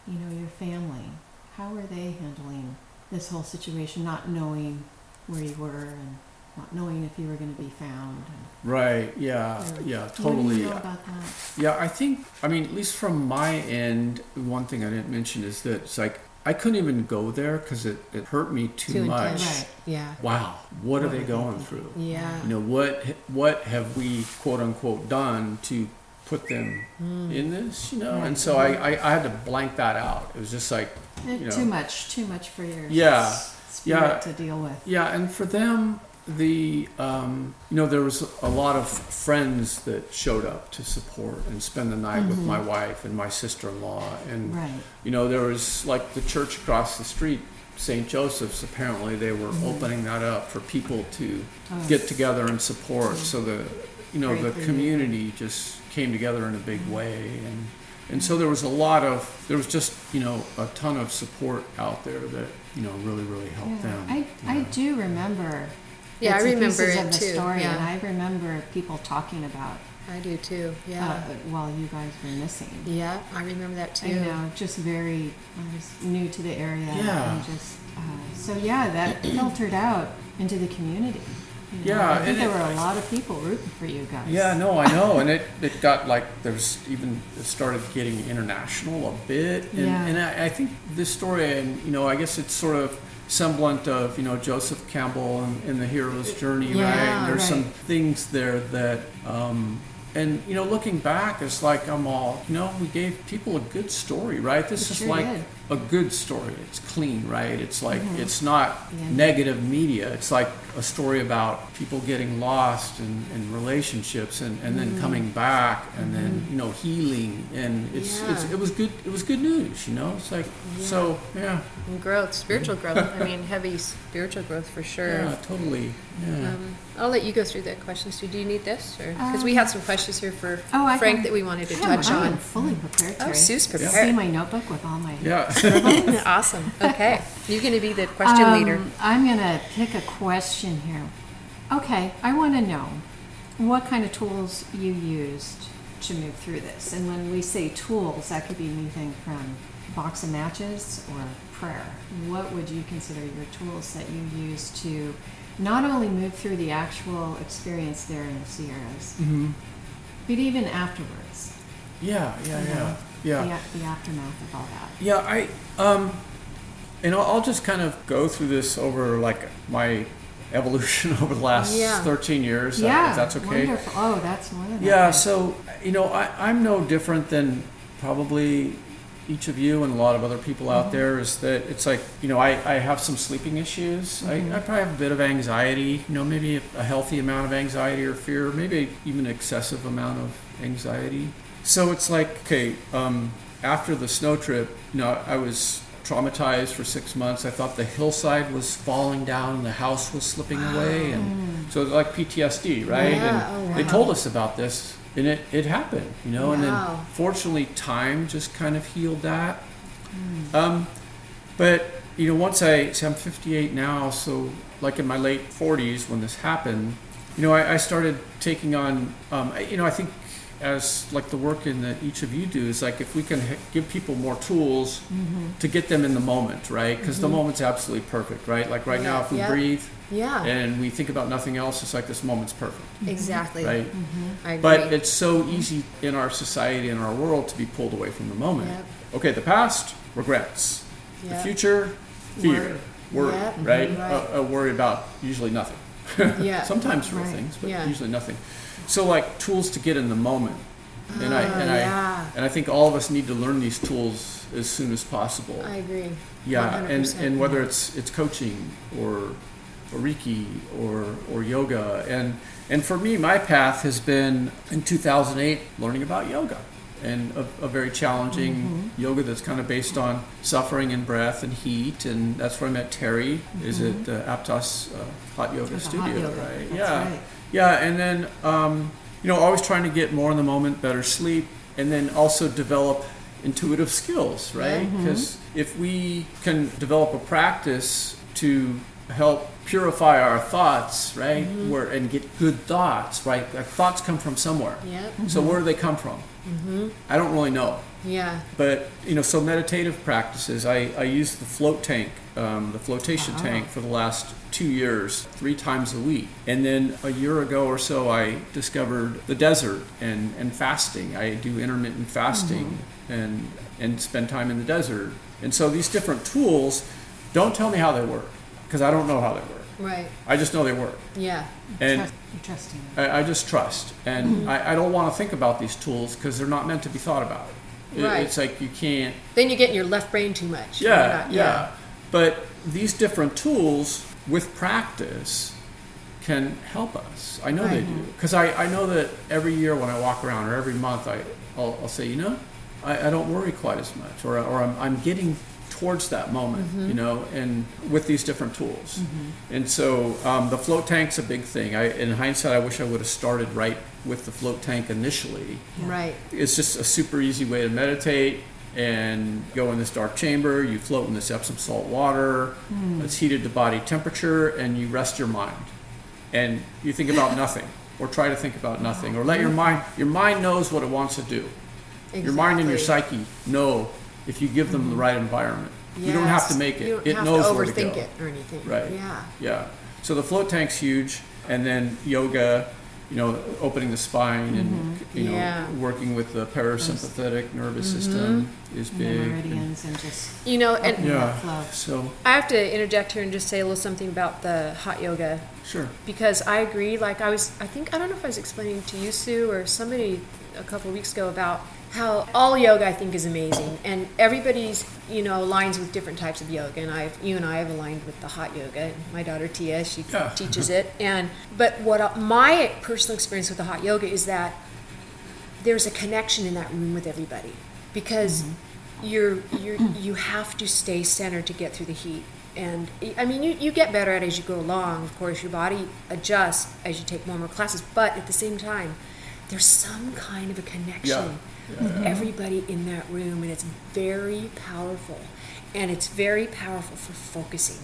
You know, your family. How were they handling this whole situation, not knowing where you were and not knowing if you were going to be found? Right. Yeah. Yeah. What do Totally. you know about that? Yeah. I think. I mean, at least from my end, one thing I didn't mention is that it's like I couldn't even go there because it, it hurt me too, Too much. Right. Yeah. Wow. What are What they are they going thinking? through? Yeah. You know what? What have we quote unquote done to put them Mm. in this? You know. Right. And so I, I I had to blank that out. It was just like Eh, You know. Too much, too much for your Yeah. spirit Yeah. to deal with. Yeah, and for them, the um, you know there was a lot of friends that showed up to support and spend the night with Mhm. my wife and my sister-in-law, and Right. you know there was like the church across the street, St. Joseph's. Apparently, they were Mhm. opening that up for people to Oh, get together and support. So the you know the community just came together in a big way, and and so there was a lot of there was just you know a ton of support out there that you know really really helped yeah. them. I, I do remember. Yeah, I bits and remember pieces it of the too, story, yeah. and I remember people talking about I do too. Yeah. uh, while you guys were missing. yeah, I remember that too. You know, just very. I was new to the area, Yeah. and just uh, so yeah, that filtered out into the community. You know, Yeah, I think and there it- were a lot of people rooting for you guys. Yeah, no, I know, and it, it got like there's even it started getting international a bit, and, Yeah. and I, I think this story, and you know, I guess it's sort of semblant of you know Joseph Campbell and, and the hero's journey, right? And there's some things there that, um, and you know, looking back, it's like I'm all, you know, we gave people a good story, right? This We is sure like did. A good story. It's clean, right? It's like mm-hmm. it's not Yeah. negative media. It's like a story about people getting lost in, in relationships and, and then mm-hmm. coming back and then mm-hmm. you know healing and it's, it's it was good it was good news you know it's like so yeah And growth, spiritual growth. I mean, heavy spiritual growth for sure. yeah totally yeah Um, I'll let you go through the questions too. Do you need this, or because we um, had some questions here for Oh, Frank can- that we wanted to I am- touch I am fully prepared, Oh, Terry. Sue's See my notebook with all my yeah awesome. Okay, you're going to be the question Um, leader. I'm going to pick a question here. Okay, I want to know what kind of tools you used to move through this. And when we say tools, that could be anything from box of matches or prayer. What would you consider your tools that you used to not only move through the actual experience there in the Sierras, hmm but even afterwards? yeah yeah you yeah know, yeah The, the aftermath of all that. Yeah, I um, and I'll, I'll just kind of go through this over like my evolution over the last Yeah. 13 years, uh, yeah, if that's okay. Wonderful. Oh, that's than Yeah, so you know, I, I'm no different than probably each of you and a lot of other people out Mm-hmm. there. Is that it's like you know, I, I have some sleeping issues. Mm-hmm. I, I probably have a bit of anxiety. You know, maybe a, a healthy amount of anxiety or fear, maybe even an excessive amount of anxiety. So it's like okay, um, after the snow trip, you know, I was traumatized for six months. I thought the hillside was falling down and the house was slipping away, and so it's like PTSD, right? Yeah, And oh, they told us about this, and it, it happened, you know. And then fortunately, time just kind of healed that. Um, but you know, once I see I'm 58 now, so like in my late 40s when this happened, you know, I, I started taking on, um, you know, I think as like the work in that each of you do is like if we can h- give people more tools mm-hmm. to get them in the moment, right? Because the mm-hmm. moment's absolutely perfect, right? Like right now, if we yeah. breathe Yeah, and we think about nothing else, it's like this moment's perfect, mm-hmm. exactly. right? I agree. But it's so easy in our society and our world to be pulled away from the moment. Yep. Okay, the past, regrets. The future, fear, worry, Yep. right? Mhm. Right. Worry about usually nothing. Yeah. Sometimes real Right. things, but Yeah. usually nothing. So like tools to get in the moment. And I Oh, and I and I think all of us need to learn these tools as soon as possible. I agree. Yeah, and, 100%. and whether it's it's coaching or or Reiki or or yoga and and for me my path has been in 2008 learning about yoga and a, a very challenging yoga that's kind of based on suffering and breath and heat and that's where I met Terry is at uh, Aptos uh, Hot Yoga Studio hot yoga, right that's yeah right. Yeah and then um, you know always trying to get more in the moment better sleep and then also develop intuitive skills right Mm-hmm. because if we can develop a practice to help purify our thoughts right Mm-hmm. where and get good thoughts right like thoughts come from somewhere Yep. so where do they come from i don't really know Yeah. but you know so meditative practices i, I use the float tank um, the flotation Wow. tank for the last two years three times a week and then a year ago or so i discovered the desert and, and fasting i do intermittent fasting and and spend time in the desert and so these different tools don't tell me how they work because i don't know how they work Right. i just know they work Yeah. and Trust-. I, I just trust, and I, I don't want to think about these tools because they're not meant to be thought about. It- Right. It's like you can't. Then you get in your left brain too much. Yeah, not- yeah, But these different tools with practice can help us. I know they do because I, I know that every year when I walk around or every month I I'll, I'll say you know I, I don't worry quite as much or or I'm, I'm getting towards that moment Mm-hmm. you know and with these different tools and so um, the float tank's a big thing I in hindsight I wish I would have started right with the float tank initially Right. it's just a super easy way to meditate and go in this dark chamber. You float in this Epsom salt water. It's heated to body temperature, and you rest your mind. And you think about nothing, or try to think about nothing, or let your mind. Your mind knows what it wants to do. Your mind and your psyche know if you give them the right environment. You don't have to Yes. make it. You don't it have knows to where to overthink go. it or anything. Right. Yeah. Yeah. So the float tank's huge. and then yoga, you know, opening the spine and mm-hmm. you know Yeah. working with the parasympathetic mm-hmm. nervous mm-hmm. system is And the big. and- meridians and just You know, and opening that flow. yeah. So I have to interject here and just say a little something about the hot yoga sure. because I agree. Like I was, I think I don't know if I was explaining to you, Sue, or somebody a couple of weeks ago about how all yoga I think is amazing, and everybody's you know aligns with different types of yoga. And I've you and I have aligned with the hot yoga. My daughter Tia, she Yeah. teaches it. And but what my personal experience with the hot yoga is that there's a connection in that room with everybody because mm-hmm. you're you're you have to stay centered to get through the heat and i mean you, you get better at it as you go along of course your body adjusts as you take more and more classes but at the same time there's some kind of a connection with everybody in that room and it's very powerful and it's very powerful for focusing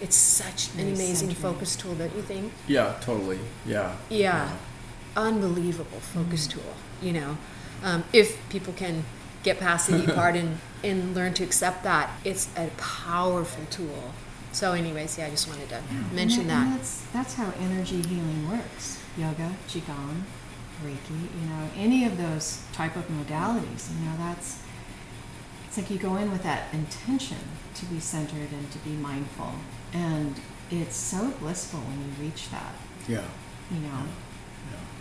it's such an Very amazing centering. focus tool don't you think Yeah, totally. Yeah. yeah, unbelievable focus tool. You know, um, if people can get past the heat part and and learn to accept that, it's a powerful tool. So, anyways, yeah, I just wanted to mention and, and that. That's, that's how energy healing works. Yoga, Qigong, Reiki, you know, any of those type of modalities, you know, that's, it's like you go in with that intention to be centered and to be mindful. And it's so blissful when you reach that, Yeah. you know.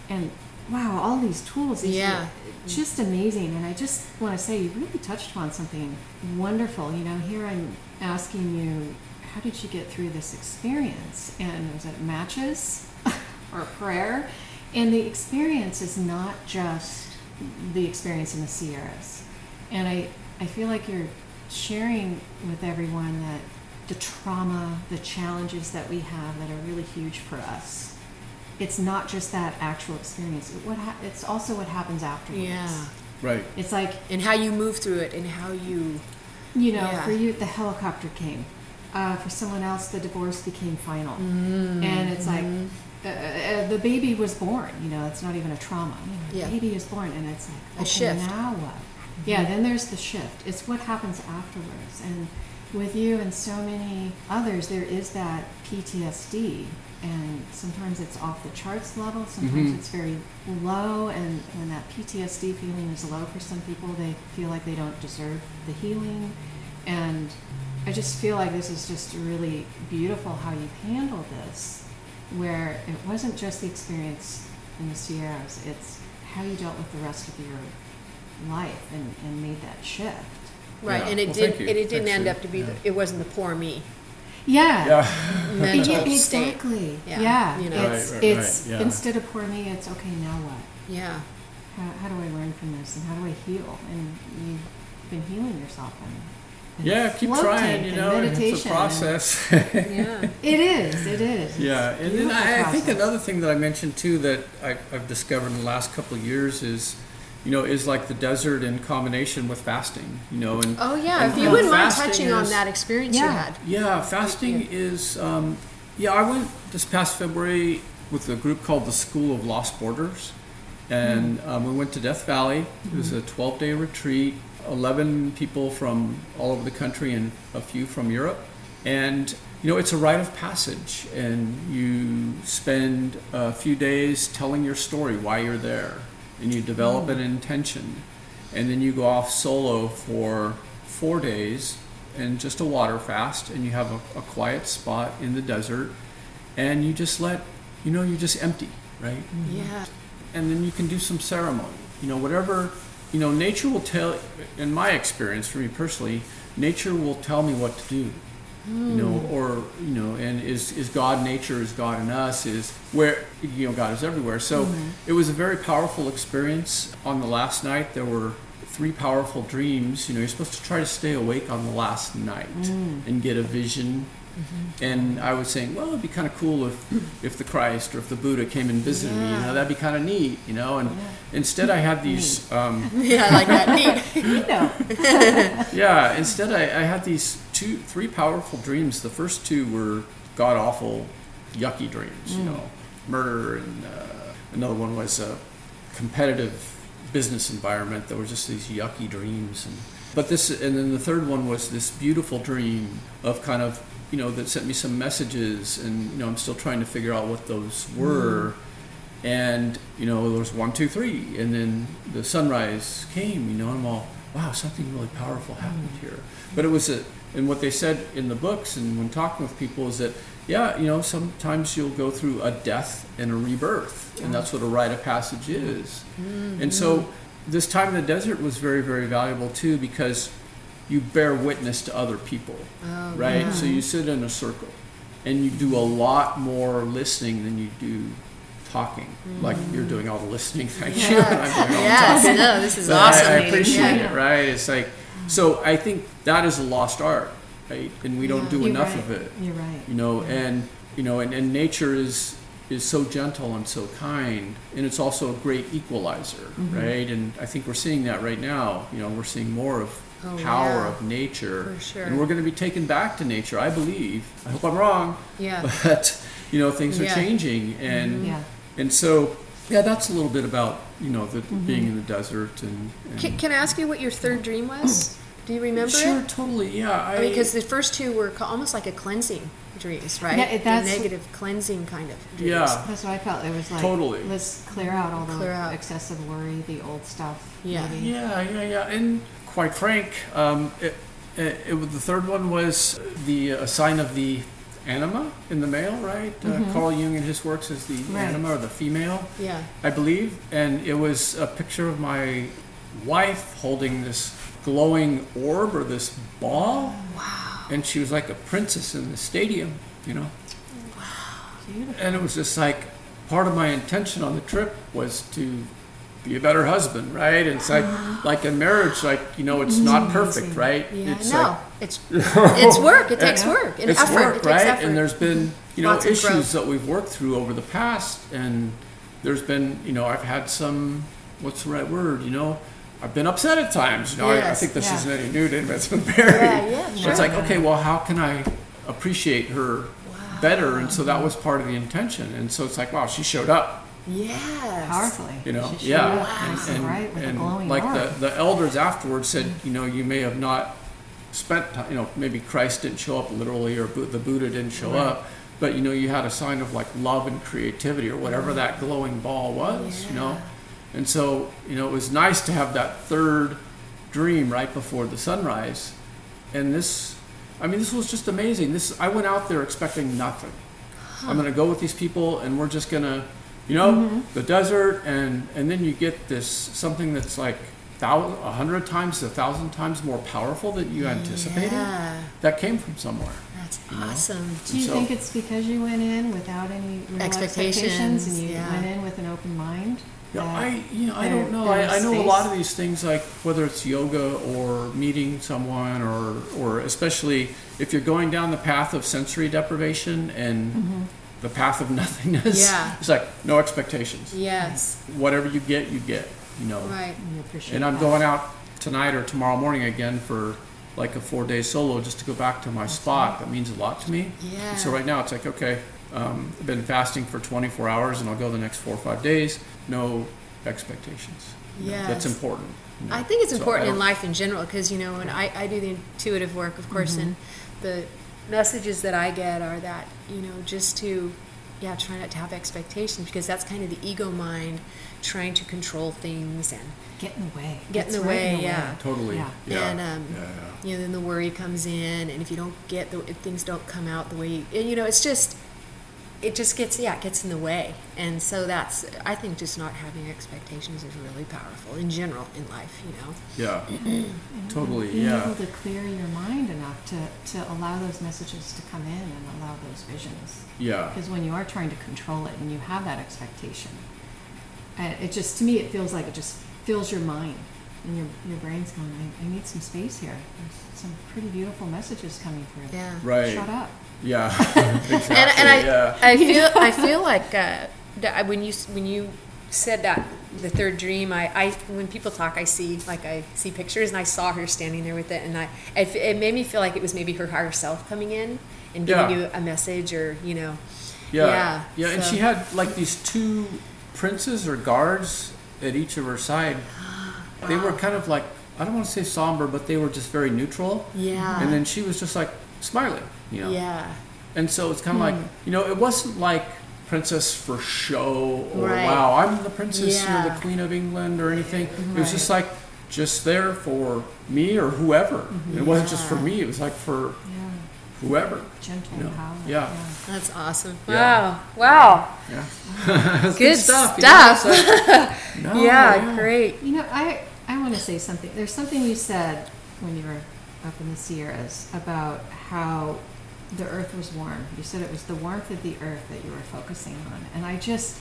Yeah. And wow, all these tools, these Yeah. are just amazing. And I just want to say, you really touched upon something wonderful. You know, here I'm asking you, how did you get through this experience? And was it matches or prayer? And the experience is not just the experience in the Sierras. And I, I feel like you're sharing with everyone that the trauma, the challenges that we have that are really huge for us, it's not just that actual experience. It, what ha- it's also what happens afterwards. Yeah, Right. It's like, and how you move through it, and how you. you know, Yeah. for you, the helicopter came. Uh, for someone else, the divorce became final. Mm-hmm. And it's like, uh, uh, the baby was born. You know, it's not even a trauma. You know, Yeah. The baby is born, and it's like, A okay, shift. now what? Yeah, then there's the shift. It's what happens afterwards. And with you and so many others, there is that PTSD. And sometimes it's off the charts level, sometimes Mhm. it's very low. And when that PTSD feeling is low for some people, they feel like they don't deserve the healing. And I just feel like this is just really beautiful how you've handled this, where it wasn't just the experience in the Sierras, it's how you dealt with the rest of your life and, and made that shift. Right, Yeah. and it Well, did. thank you. It, it didn't Thanks, end up to be. Yeah. The, it wasn't the poor me Yeah. Yeah. mental Yeah, state. exactly. Yeah, Yeah. you know. It's, Right, right, it's right, yeah. instead of poor me, it's okay, now what? Yeah, How, how do I learn from this and how do I heal? And you've been healing yourself and, and Yeah, keep trying, you and know, it's a and- process. yeah. It is, it is. yeah, and then I, I think another thing that I mentioned too that I, I've discovered in the last couple of years is, you know, is like the desert in combination with fasting, you know, and Oh yeah, And if you wouldn't mind touching on that experience you had. Yeah, fasting is. Um, yeah, I went this past February with a group called the School of Lost Borders, and um, we went to Death Valley. It was a 12-day retreat. 11 people from all over the country and a few from Europe, and you know it's a rite of passage, and you spend a few days telling your story, why you're there, and you develop mm. an intention, and then you go off solo for four days and just a water fast and you have a, a quiet spot in the desert and you just let you know you just empty right? Mm-hmm. Yeah. and then you can do some ceremony you know whatever you know nature will tell in my experience for me personally nature will tell me what to do. You know hmm. or you know and is is god nature is god in us is where you know god is everywhere. So hmm. it was a very powerful experience. On the last night there were three powerful dreams. You know you're supposed to try to stay awake on the last night hmm. and get a vision and I was saying, well, it'd be kind of cool if, if the Christ or if the Buddha came and visited me. You know, that'd be kind of neat. You know, and instead I had these, um, Yeah, like that. Neat. You know. yeah. Instead I, I had these two, three powerful dreams. The first two were god awful, yucky dreams. You know, murder, and uh, another one was a competitive business environment. There were just these yucky dreams, and but this, and then the third one was this beautiful dream of kind of you know, that sent me some messages, and you know, I'm still trying to figure out what those were. Mm-hmm. And you know, there was one, two, three, and then the sunrise came. You know, and I'm all, wow, something really powerful happened mm-hmm. here. But it was a, and what they said in the books and when talking with people is that, yeah, you know, sometimes you'll go through a death and a rebirth, and that's what a rite of passage is. Mm-hmm. And so, this time in the desert was very, very valuable too because you bear witness to other people, Oh, right? So you sit in a circle, and you do a lot more listening than you do talking. Like you're doing all the listening, thank you. and I'm doing all the Yes, talking. no, this is But awesome. I, appreciate Yeah. it, right? It's like, so I think that is a lost art, right? And we don't Yeah. do You're enough right. of it, You're right. you know. And you know, and, and nature is is so gentle and so kind, and it's also a great equalizer, Mm-hmm. right? And I think we're seeing that right now. You know, we're seeing more of Oh, power yeah. of nature, For sure. and we're going to be taken back to nature. I believe. I hope I'm wrong, Yeah. but you know, things are Yeah. Mm-hmm. changing, and Yeah. and so yeah, that's a little bit about you know the Mm-hmm. being in the desert and. and Can, can I ask you what your third dream was? Do you remember sure, it? totally, yeah. I, I mean, because the first two were almost like a cleansing dreams, right? Yeah, it- The negative cleansing kind of dreams. yeah, That's what I felt. It was like, Totally. let's clear out all the Clear out. excessive worry, the old stuff. Yeah. maybe. yeah, yeah, yeah. And quite frank, um, it, it, it, the third one was the uh, sign of the anima in the male, right? Uh, Carl Jung in his works is the Mm-hmm. Right. anima or the female, Yeah. I believe, and it was a picture of my wife holding this glowing orb or this ball. Wow. And she was like a princess in the stadium, you know. Wow. Beautiful. And it was just like part of my intention on the trip was to be a better husband, right? And it's like like in marriage, like you know, it's not perfect, right? Yeah. It's no, like it's it's work. It takes work and it's effort. work, it right? effort. And there's been you know Lots issues that we've worked through over the past, and there's been you know I've had some what's the right word? You know, I've been upset at times. You know, I, I think this Yeah. isn't any new to anybody that's been married. Yeah, yeah, So sure. it's like, okay, well, how can I appreciate her better? And so that was part of the intention. And so it's like, wow, she showed up. Yes. Powerfully. You know, She showed yeah, up nice and, bright with a glowing like orb. the, the elders afterwards said, you know, you may have not spent, ti- you know, maybe Christ didn't show up literally, or the Buddha didn't show up, but you know, you had a sign of like love and creativity, or whatever that glowing ball was, you know. And so, you know, it was nice to have that third dream right before the sunrise, and this, I mean, this was just amazing. This, I went out there expecting nothing. I'm gonna go with these people, and we're just gonna, you know, Mm-hmm. the desert, and and then you get this something that's like a hundred times, a thousand times more powerful than you anticipated. Yeah, That came from somewhere. that's awesome. Do you so- think it's because you went in without any real Expectations, expectations, and you yeah. went in with an open mind? Yeah, I you know I don't know. I, I is know a lot of these things like whether it's yoga or meeting someone or or especially if you're going down the path of sensory deprivation and the path of nothingness. Yeah. It's like no expectations. Yes, Whatever you get, you get. You know. right. You appreciate And I'm that. going out tonight or tomorrow morning again for like a four day solo just to go back to my spot. That means a lot to me. Yeah. And so right now it's like, okay, um, I've been fasting for 24 hours and I'll go the next four or five days. No expectations. Yeah. know, That's important. you know. I think it's So important in life in general because you know when I, I do the intuitive work of course and Mm-hmm. the messages that I get are that you know just to yeah try not to have expectations because that's kind of the ego mind trying to control things and Get in the way. Get in the right way, yeah. Totally. Yeah. Yeah. and um, yeah, yeah. you know then the worry comes in and if you don't get the if things don't come out the way you, and, you know it's just it just gets yeah it gets in the way and so that's I think just not having expectations is really powerful in general in life you know Yeah. totally. Being Yeah. able to clear your mind enough to, to allow those messages to come in and allow those visions. Yeah. Because when you are trying to control it and you have that expectation, uh, it just, to me, it feels like it just fills your mind. And your, your brain's going, I, I need some space here. There's some pretty beautiful messages coming through. yeah Right. Shut up. Yeah. exactly. and, and I, yeah. I feel I feel like uh, when you when you said that the third dream I, I when people talk I see like I see pictures and I saw her standing there with it and I it, it made me feel like it was maybe her higher self coming in and giving Yeah. you a message or you know Yeah. Yeah, Yeah, and she had like these two princes or guards at each of her side. They were kind of like I don't want to say somber, but they were just very neutral. yeah And then she was just like smiling, you know. Yeah. And so it's kind of hmm. like, you know, it wasn't like princess for show or Right. wow, I'm the princess or Yeah. the queen of England or anything. It was just like just there for me or whoever. It mm-hmm. wasn't just for me. It was like for Yeah, whoever. gentle You know, power. yeah. That's awesome. Yeah. Wow. Wow. Yeah. It's Good you stuff. know, like- No, yeah, great. You know, I I want to say something. There's something you said when you were up in the Sierras about how the earth was warm. You said it was the warmth of the earth that you were focusing on, and I just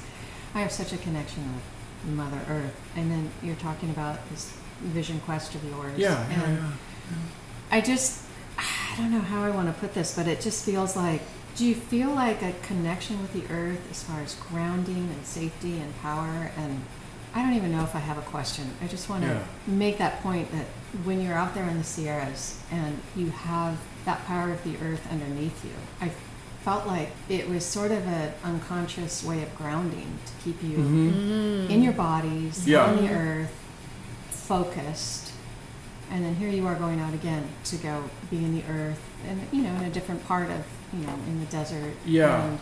I have such a connection with Mother Earth. And then you're talking about this vision quest of yours. Yeah, yeah, and yeah. I just, I don't know how I want to put this, but it just feels like, do you feel like a connection with the earth as far as grounding and safety and power? And I don't even know if I have a question. I just want to Yeah. make that point that when you're out there in the Sierras and you have that power of the earth underneath you, I felt like it was sort of an unconscious way of grounding to keep you Mhm. in your bodies, Yeah. on the earth, focused. And then here you are going out again to go be in the earth and, you know, in a different part of, you know, in the desert. Yeah. And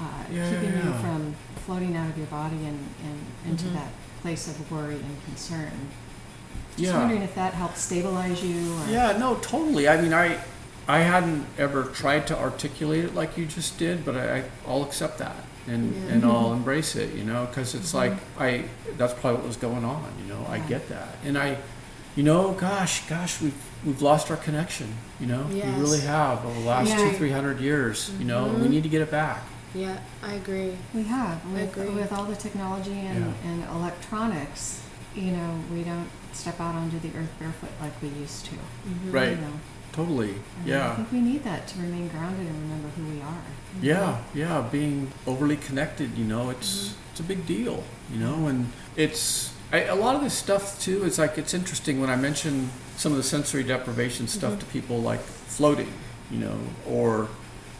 uh, Yeah, keeping yeah, you from floating out of your body and, and into Mhm. that place of worry and concern. Just Yeah. wondering if that helped stabilize you or. Yeah, no, totally. I mean, I I hadn't ever tried to articulate it like you just did, but I, I'll accept that and Yeah. and I'll embrace it, you know, because it's like I that's probably what was going on, you know. I get that, and I, you know, gosh, gosh, we've we've lost our connection, you know. Yes. We really have over the last Yeah. two three hundred years, you know. and We Mhm. need to get it back. Yeah, I agree. We have with, agree. with all the technology and, Yeah. and electronics. You know, we don't step out onto the earth barefoot like we used to. Mhm. Right. You know, Totally. and I think we need that to remain grounded and remember who we are. Yeah, yeah, being overly connected, you know, it's Mm-hmm. it's a big deal, you know, and it's I, a lot of this stuff too. It's like it's interesting when I mention some of the sensory deprivation stuff Mm-hmm. to people, like floating, you know, or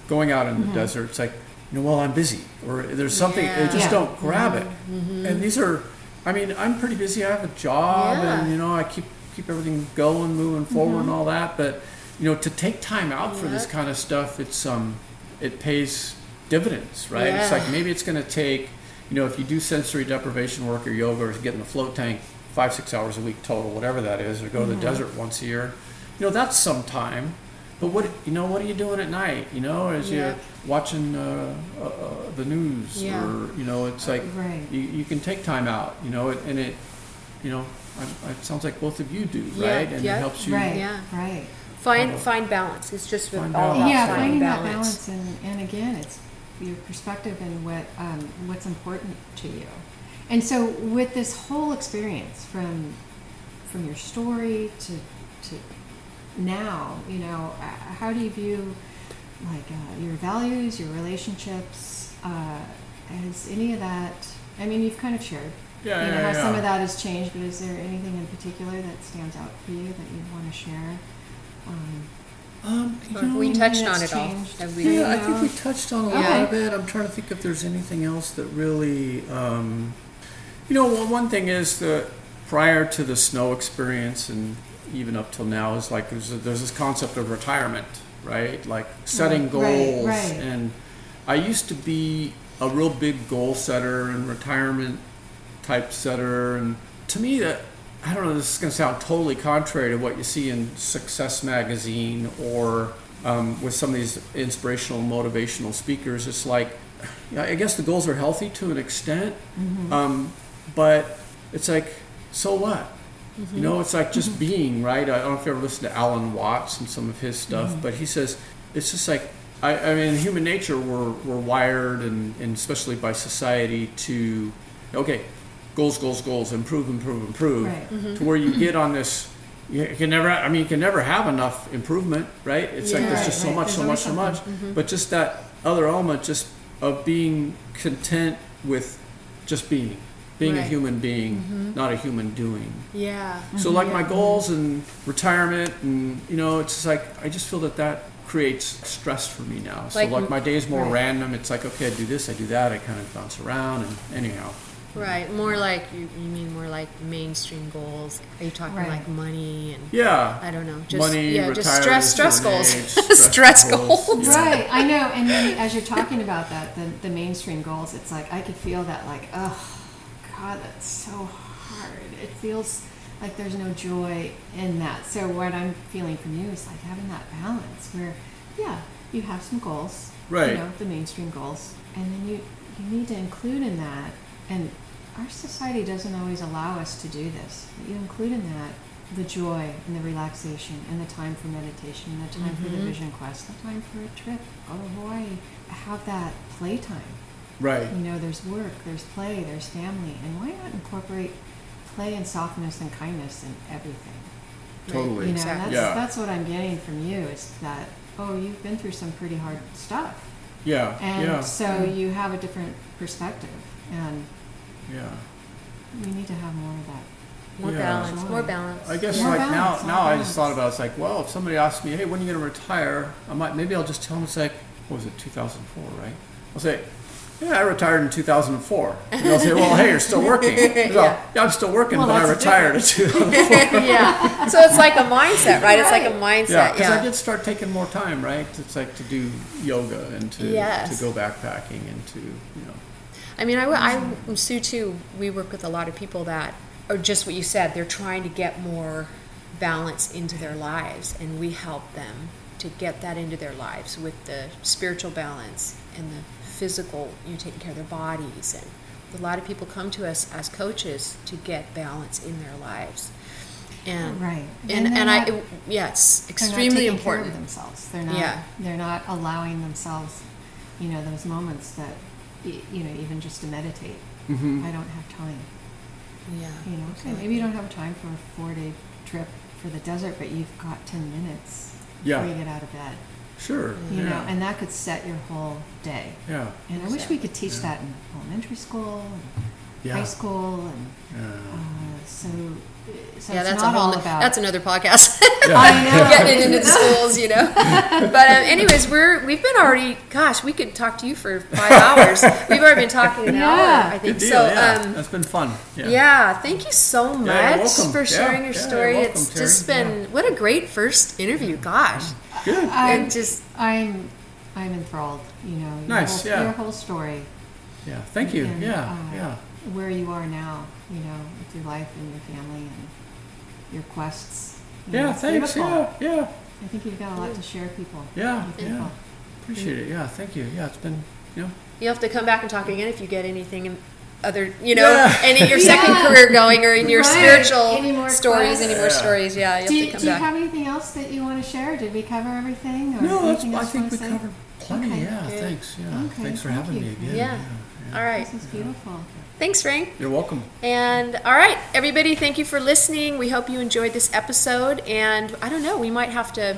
going out in the Mhm. desert. It's like, you know, well, I'm busy, or there's something they Yeah. just Yeah. don't grab it. Mhm. And these are, I mean, I'm pretty busy. I have a job, Yeah. and you know, I keep keep everything going, moving forward, and all that. But you know, to take time out for this kind of stuff, it's um, it pays dividends, right? It's like maybe it's going to take, you know, if you do sensory deprivation work or yoga or get in the float tank five six hours a week total, whatever that is, or go to the desert once a year, you know, that's some time. But what you know, what are you doing at night? You know, as Yeah. you're watching uh, uh, uh, the news, Yeah. or you know, it's like Right. you, you can take time out, you know, and it, you know, I- it sounds like both of you do, Yeah, right? And yeah. it helps you. Right. Yeah. Right. Find Kind of- find balance. It's just Find all balance. about yeah, finding finding that balance. balance, and, and again, it's your perspective and what um, what's important to you. And so, with this whole experience from from your story to to now, you know, uh, how do you view like uh, your values, your relationships? Uh, has any of that? I mean, you've kind of shared. Yeah, you know, yeah, how some of that has changed, but is there anything in particular that stands out for you that you want to share? Um, Um, you know, we touched on that's it all? Have we? Yeah, I think we touched on a lot of it. I'm trying to think if there's anything else that really, um, you know, one one thing is that prior to the snow experience and even up till now is like there's, a, there's this concept of retirement, right? Like setting Right, goals. right. And I used to be a real big goal setter and retirement type setter. And to me, that I don't know, this is going to sound totally contrary to what you see in Success Magazine or um, with some of these inspirational, motivational speakers. It's like, I guess the goals are healthy to an extent, um, but it's like, so what? You know, it's like just being, right? I don't know if you ever listened to Alan Watts and some of his stuff, mm-hmm. but he says it's just like, I, I mean, in human nature, we're, we're wired, and, and especially by society, to, okay, goals, goals, goals, improve, improve, improve, Right. Mm-hmm. to where you get on this. You can never. I mean, you can never have enough improvement, right? It's like there's just so Right, right. much, so There's much, so always much. something. Mm-hmm. But just that other element, just of being content with just being, being a Right. human being, mm-hmm. not a human doing. Yeah. So like my goals and retirement, and you know, it's just like I just feel that that creates stress for me now. So Like- like my days more Right. random. It's like okay, I do this, I do that. I kind of bounce around, and anyhow, Right, more like you, you mean more like mainstream goals. Are you talking Right. like money and Yeah. I don't know, just Money, yeah, just retire stress at a stress certain goals, age, stress, stress goals. goals. Right, I know. And then as you're talking about that, the, the mainstream goals, it's like I could feel that, like, oh, God, that's so hard. It feels like there's no joy in that. So, what I'm feeling from you is like having that balance where, yeah, you have some goals, Right. You know, the mainstream goals, and then you, you need to include in that, and our society doesn't always allow us to do this. You include in that the joy and the relaxation and the time for meditation and the time for the Mhm. vision quest, the time for a trip, go to Hawaii. Have that playtime. Right. You know, there's work, there's play, there's family, and why not incorporate play and softness and kindness in everything? Totally. You know, Exactly. that's Yeah. that's what I'm getting from you is that oh, you've been through some pretty hard stuff, Yeah. and yeah. so you have a different perspective, and Yeah. we need to have more of that. More Yeah. balance, Joy. more balance. I guess More like balance, now, more now I just thought about it, it's like, well, if somebody asks me, hey, when are you going to retire? I might maybe I'll just tell them it's like, what was it, 2004, right? I'll say, yeah, I retired in 2004. And they'll say, well, hey, you're still working. Yeah. yeah. I'm still working, Well, but I retired in 2004. yeah. So it's like a mindset, right? It's like a mindset. Yeah, because I did start taking more time, right? It's like to do yoga and to Yes. to go backpacking and to you know. I mean, I, I, Sue too. We work with a lot of people that are just what you said. They're trying to get more balance into their lives, and we help them to get that into their lives with the spiritual balance and the physical. You know, taking care of their bodies, and a lot of people come to us as coaches to get balance in their lives. And Right. and And they're and, I not- it- yeah, it's They're not extremely important. Care of themselves. They're not. Yeah. They're not allowing themselves, you know, those moments that, you know, even just to meditate. Mm-hmm. I don't have time. Yeah. You know, okay, maybe you don't have time for a four-day trip for the desert, but you've got ten minutes Yeah. before you get out of bed. Sure. You yeah. know, and that could set your whole day. yeah. And I wish we could teach Yeah. that in elementary school, and Yeah. high school, and Yeah. uh, so. So yeah, that's a whole. all about. that's another podcast. Yeah. I know. getting it into the schools, you know. But um, anyways, we're we've been already. Gosh, we could talk to you for five hours. We've already been talking an Yeah. hour. I think deal. so. yeah. Um, That's been fun. Yeah. yeah. Thank you so much Yeah, for sharing your yeah, you're story. welcome, it's Terry. just been what a great first interview. Gosh, Good. I'm, and just I'm, I'm enthralled. You know, your Nice, whole, yeah. your whole story. Yeah. Thank you. and, yeah. uh, yeah. Where you are now, you know, with your life and your family and your quests. You Yeah. it's Thanks. beautiful. Yeah. Yeah. I think you've got a lot to share people. Yeah. with Yeah. Appreciate it. Yeah. Thank you. Yeah. It's been. You know. you have to come back and talk again if you get anything in other, you know, Yeah. any your second Yeah. career going or in your Right. spiritual Any more stories, any more quests? stories. Yeah, you Do have you, to come do you have anything else that you want to share? Did we cover everything? Or No, that's, I think you we wanna say? covered plenty. Okay. Yeah. Good. Thanks. Yeah. Okay, Thanks for thank having you. me again. Yeah. All right. This is beautiful. Thanks, Frank. You're welcome. And all right, everybody, thank you for listening. We hope you enjoyed this episode. And I don't know, we might have to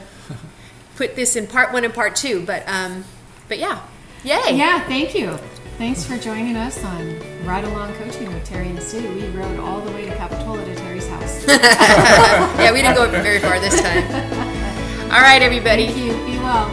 put this in part one and part two, but um, but yeah, yay! Yeah, thank you. Thanks for joining us on Ride Along Coaching with Terry and Sue. We rode all the way to Capitola to Terry's house. yeah, we didn't go very far this time. All right, everybody. Thank you. Be well.